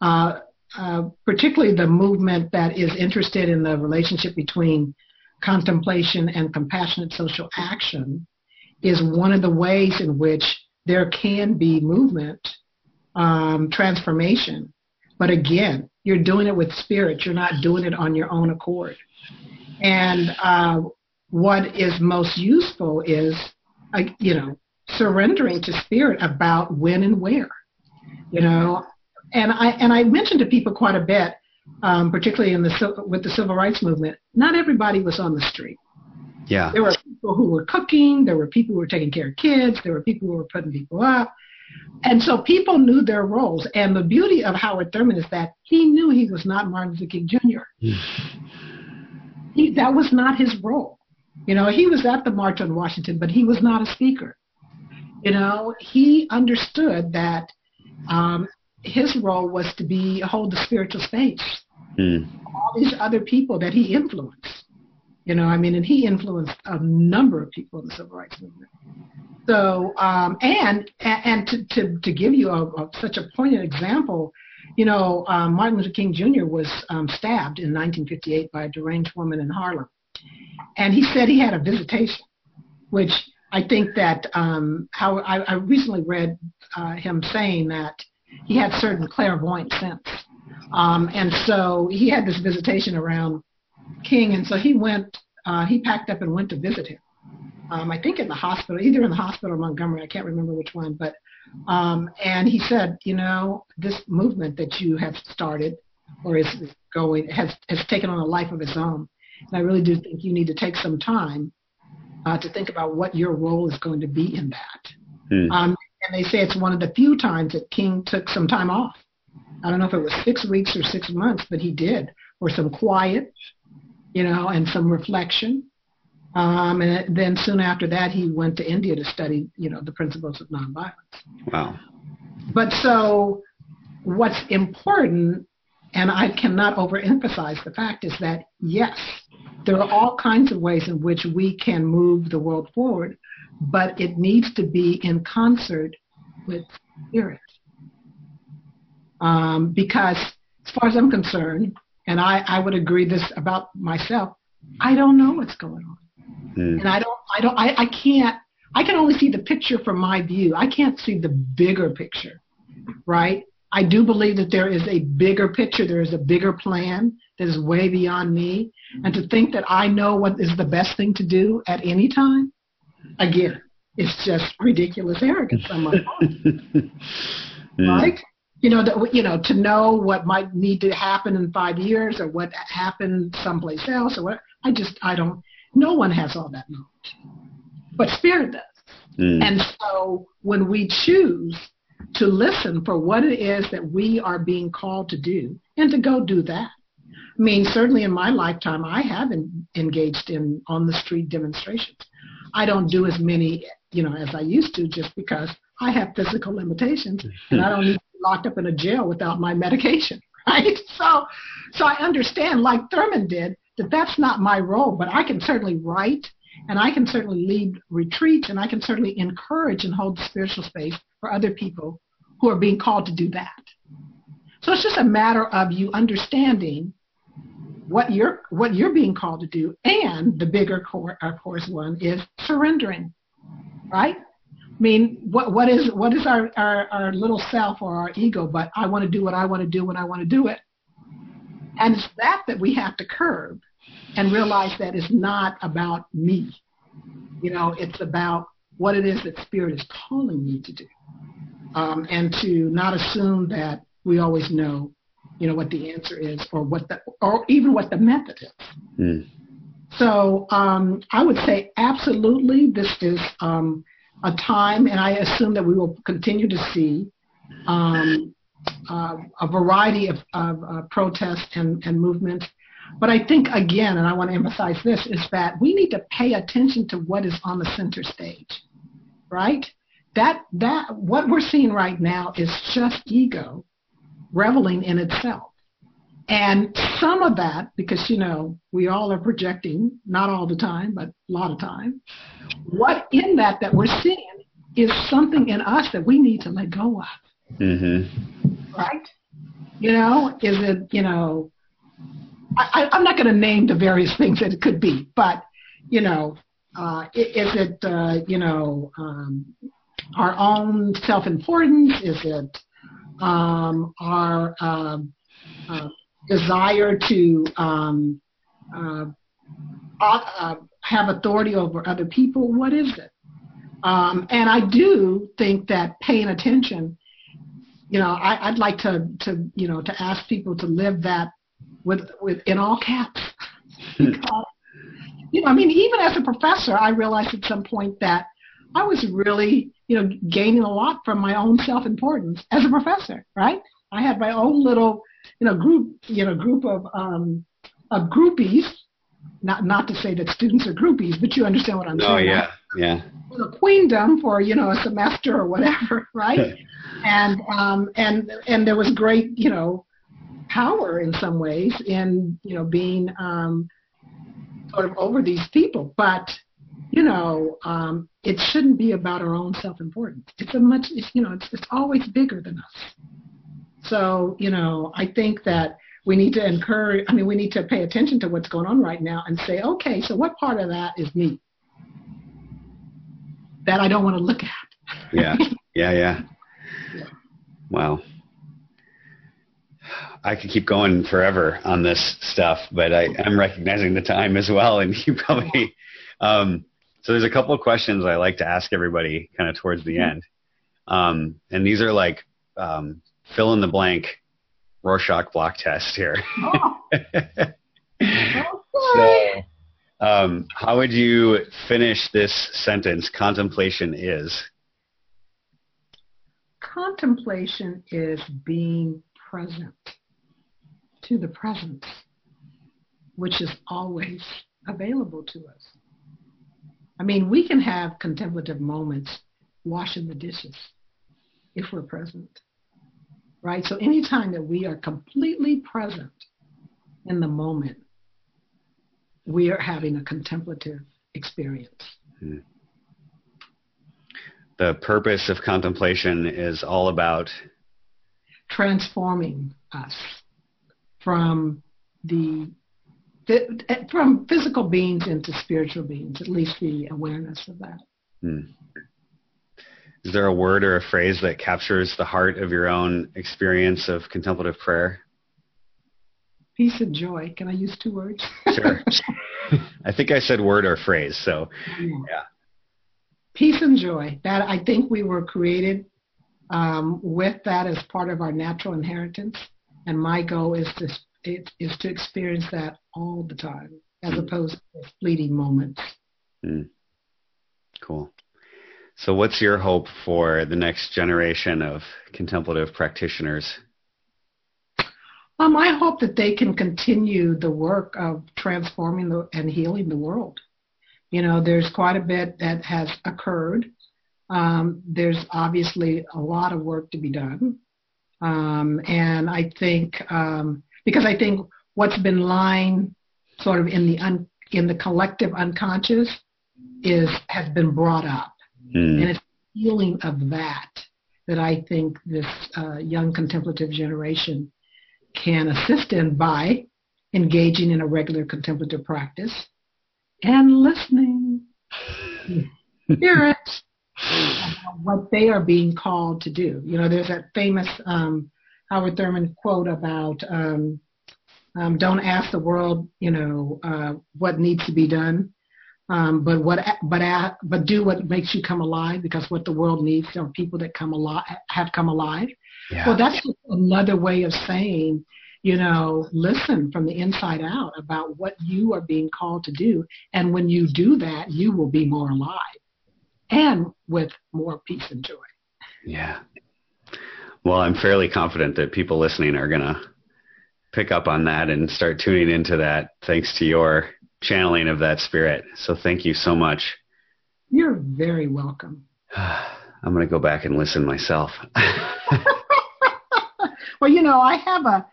uh, uh, particularly the movement that is interested in the relationship between contemplation and compassionate social action is one of the ways in which there can be movement, um, transformation. But again, you're doing it with spirit. You're not doing it on your own accord. And uh, what is most useful is, uh, you know, surrendering to spirit about when and where, you know. And I and I mentioned to people quite a bit, um, particularly in the with the civil rights movement. Not everybody was on the street. Yeah. There were people who were cooking. There were people who were taking care of kids. There were people who were putting people up. And so people knew their roles. And the beauty of Howard Thurman is that he knew he was not Martin Luther King Jr. He, that was not his role. You know, he was at the March on Washington, but he was not a speaker. You know, he understood that um, his role was to be hold the spiritual space. Mm. All these other people that he influenced. You know, I mean, and he influenced a number of people in the civil rights movement. So, um, and and to, to, to give you a, a, such a poignant example, you know, um, Martin Luther King Jr. was um, stabbed in 1958 by a deranged woman in Harlem, and he said he had a visitation, which I think that um, how I, I recently read uh, him saying that he had certain clairvoyant sense, um, and so he had this visitation around King, and so he went, uh, he packed up and went to visit him. Um, I think in the hospital, either in the hospital or Montgomery, I can't remember which one, but um, and he said, you know, this movement that you have started or is going has has taken on a life of its own. And I really do think you need to take some time uh, to think about what your role is going to be in that. Mm. Um, and they say it's one of the few times that King took some time off. I don't know if it was six weeks or six months, but he did, or some quiet, you know, and some reflection. Um, and then soon after that, he went to India to study, you know, the principles of nonviolence. Wow. But so, what's important, and I cannot overemphasize the fact, is that yes, there are all kinds of ways in which we can move the world forward, but it needs to be in concert with spirit. Um, because, as far as I'm concerned, and I, I would agree this about myself, I don't know what's going on. Mm. And I don't, I don't, I, I can't, I can only see the picture from my view. I can't see the bigger picture, right? I do believe that there is a bigger picture, there is a bigger plan that is way beyond me. And to think that I know what is the best thing to do at any time, again, it's just ridiculous arrogance on my part. Right? You know, that, you know, to know what might need to happen in five years or what happened someplace else or what, I just, I don't, no one has all that knowledge, but Spirit does. Mm. And so when we choose to listen for what it is that we are being called to do and to go do that. I mean, certainly in my lifetime, I have been engaged in on the street demonstrations. I don't do as many, you know, as I used to just because I have physical limitations and I don't need to be locked up in a jail without my medication, right? So, so I understand, like Thurman did, that that's not my role, but I can certainly write and I can certainly lead retreats and I can certainly encourage and hold the spiritual space for other people who are being called to do that. So it's just a matter of you understanding what you're what you're being called to do, and the bigger core, of course, one is surrendering, right? I mean, what what is what is our, our our little self or our ego? But I want to do what I want to do when I want to do it, and it's that that we have to curb and realize that it's not about me. You know, it's about what it is that Spirit is calling me to do. Um, and to not assume that we always know, you know, what the answer is or what the, or even what the method is. Mm. So um, I would say absolutely this is um, a time, and I assume that we will continue to see um, a variety of, of uh, protests and, and movements but I think, again, and I want to emphasize this, is that we need to pay attention to what is on the center stage, right? That, that, what we're seeing right now is just ego reveling in itself. And some of that, because, you know, we all are projecting, not all the time, but a lot of time, what in that that we're seeing is something in us that we need to let go of. Mm-hmm. Right? You know, is it, you know, I, I'm not going to name the various things that it could be, but you know, uh, is it uh, you know um, our own self-importance? Is it um, our uh, uh, desire to um, uh, uh, have authority over other people? What is it? Um, and I do think that paying attention, you know, I, I'd like to to you know to ask people to live that with with in all caps. because, you know, I mean, even as a professor, I realized at some point that I was really, you know, gaining a lot from my own self-importance as a professor. Right? I had my own little, you know, group, you know, group of um, of groupies not not to say that students are groupies, but you understand what I'm oh, saying. Oh yeah, yeah. A queendom for you know a semester or whatever, right? and um, and and there was great you know power in some ways in you know being um, sort of over these people, but you know um, it shouldn't be about our own self-importance. It's a much it's, you know it's it's always bigger than us. So you know I think that we need to encourage, I mean, we need to pay attention to what's going on right now and say, okay, so what part of that is me that I don't want to look at? yeah, yeah, yeah. Wow. I could keep going forever on this stuff, but I, am recognizing the time as well. And you probably, um, so there's a couple of questions I like to ask everybody kind of towards the end. Um, and these are like um, fill in the blank Rorschach block test here. Oh. so, um, how would you finish this sentence? Contemplation is. Contemplation is being present to the presence, which is always available to us. I mean, we can have contemplative moments washing the dishes if we're present right? So anytime that we are completely present in the moment, we are having a contemplative experience. Hmm. The purpose of contemplation is all about transforming us from the from physical beings into spiritual beings, at least the awareness of that. Hmm. Is there a word or a phrase that captures the heart of your own experience of contemplative prayer? Peace and joy. Can I use two words? sure. I think I said word or phrase, so yeah. Peace and joy. That I think we were created um, with that as part of our natural inheritance, and my goal is to it, is to experience that all the time, as mm. opposed to fleeting moments. Mm. Cool. So, what's your hope for the next generation of contemplative practitioners? Um, I hope that they can continue the work of transforming the, and healing the world. You know, there's quite a bit that has occurred. Um, there's obviously a lot of work to be done. Um, and I think, um, because I think what's been lying sort of in the un, in the collective unconscious is has been brought up. Mm. And it's feeling of that that I think this uh, young contemplative generation can assist in by engaging in a regular contemplative practice and listening. Hear it. what they are being called to do. You know, there's that famous um, Howard Thurman quote about um, um, don't ask the world, you know, uh, what needs to be done. Um, but what, but but do what makes you come alive, because what the world needs are people that come alive, have come alive. Yeah. Well, that's another way of saying, you know, listen from the inside out about what you are being called to do, and when you do that, you will be more alive, and with more peace and joy. Yeah. Well, I'm fairly confident that people listening are gonna pick up on that and start tuning into that, thanks to your channeling of that spirit. So thank you so much. You're very welcome. I'm going to go back and listen myself. well, you know, I have a,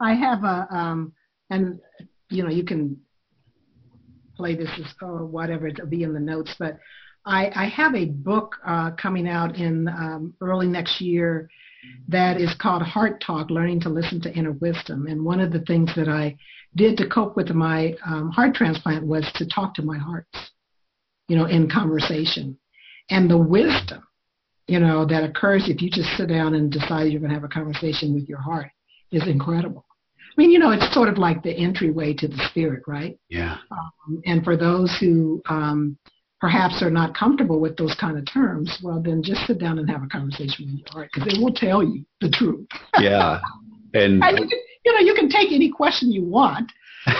I have a, um, and you know, you can play this as, or whatever it'll be in the notes, but I, I have a book uh, coming out in um, early next year that is called Heart Talk: Learning to Listen to Inner Wisdom. And one of the things that I did to cope with my um, heart transplant was to talk to my heart, you know, in conversation. And the wisdom, you know, that occurs if you just sit down and decide you're going to have a conversation with your heart is incredible. I mean, you know, it's sort of like the entryway to the spirit, right? Yeah. Um, and for those who um, perhaps are not comfortable with those kind of terms, well, then just sit down and have a conversation with your heart because it will tell you the truth. yeah. And, and you know, you can take any question you want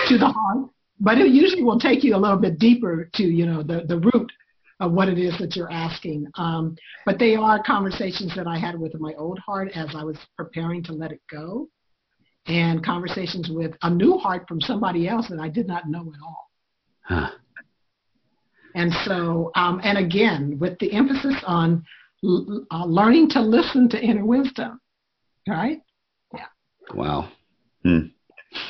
to the heart, but it usually will take you a little bit deeper to, you know, the, the root of what it is that you're asking. Um, but they are conversations that I had with my old heart as I was preparing to let it go, and conversations with a new heart from somebody else that I did not know at all. Huh. And so, um, and again, with the emphasis on l- uh, learning to listen to inner wisdom, right? Yeah. Wow. Hmm.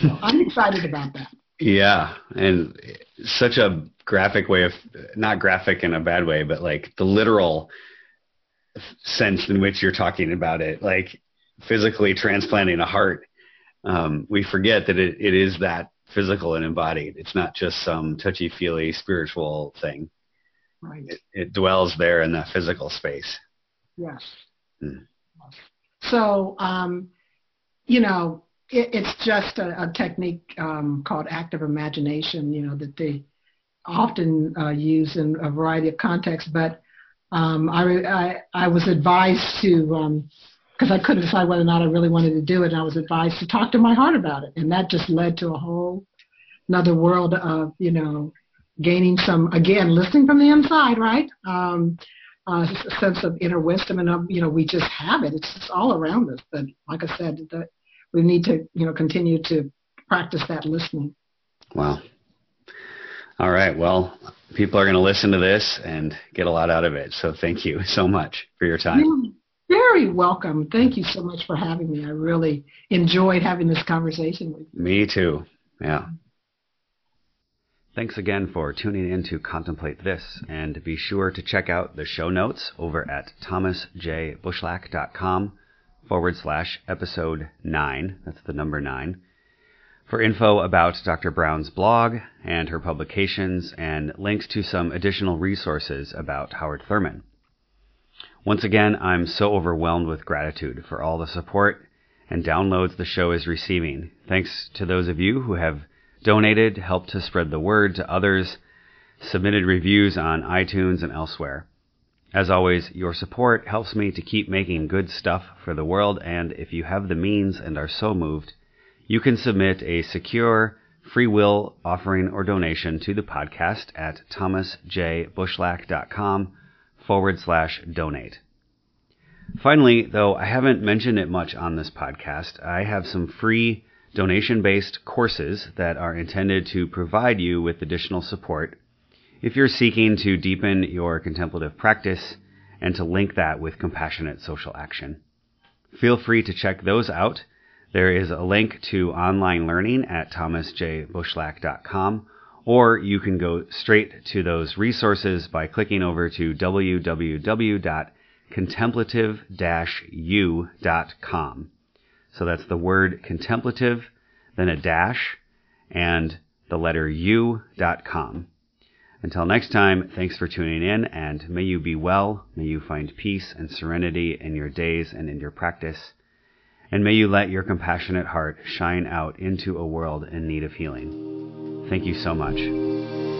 So I'm excited about that. Yeah, and such a graphic way of not graphic in a bad way, but like the literal sense in which you're talking about it, like physically transplanting a heart. Um, we forget that it, it is that physical and embodied. It's not just some touchy feely spiritual thing. Right. It, it, dwells there in that physical space. Yes. Hmm. So, um, you know, it, it's just a, a technique um, called active imagination, you know, that they often uh, use in a variety of contexts. But um, I, I, I, was advised to, because um, I couldn't decide whether or not I really wanted to do it, and I was advised to talk to my heart about it. And that just led to a whole another world of, you know, gaining some, again, listening from the inside, right? Um, a sense of inner wisdom, and um, you know, we just have it. It's just all around us. But like I said, the, we need to, you know, continue to practice that listening. Wow. All right. Well, people are going to listen to this and get a lot out of it. So thank you so much for your time. You're very welcome. Thank you so much for having me. I really enjoyed having this conversation with you. Me too. Yeah. Thanks again for tuning in to Contemplate This, and be sure to check out the show notes over at thomasjbushlack.com forward slash episode 9. That's the number 9. For info about Dr. Brown's blog and her publications, and links to some additional resources about Howard Thurman. Once again, I'm so overwhelmed with gratitude for all the support and downloads the show is receiving. Thanks to those of you who have donated, helped to spread the word to others, submitted reviews on iTunes and elsewhere. As always, your support helps me to keep making good stuff for the world, and if you have the means and are so moved, you can submit a secure, free will offering or donation to the podcast at thomasjbushlack.com forward slash donate. Finally, though I haven't mentioned it much on this podcast, I have some free donation based courses that are intended to provide you with additional support if you're seeking to deepen your contemplative practice and to link that with compassionate social action. Feel free to check those out. There is a link to online learning at thomasjbushlack.com, or you can go straight to those resources by clicking over to www.contemplative-u.com. So that's the word contemplative, then a dash, and the letter u.com. Until next time, thanks for tuning in, and may you be well, may you find peace and serenity in your days and in your practice, and may you let your compassionate heart shine out into a world in need of healing. Thank you so much.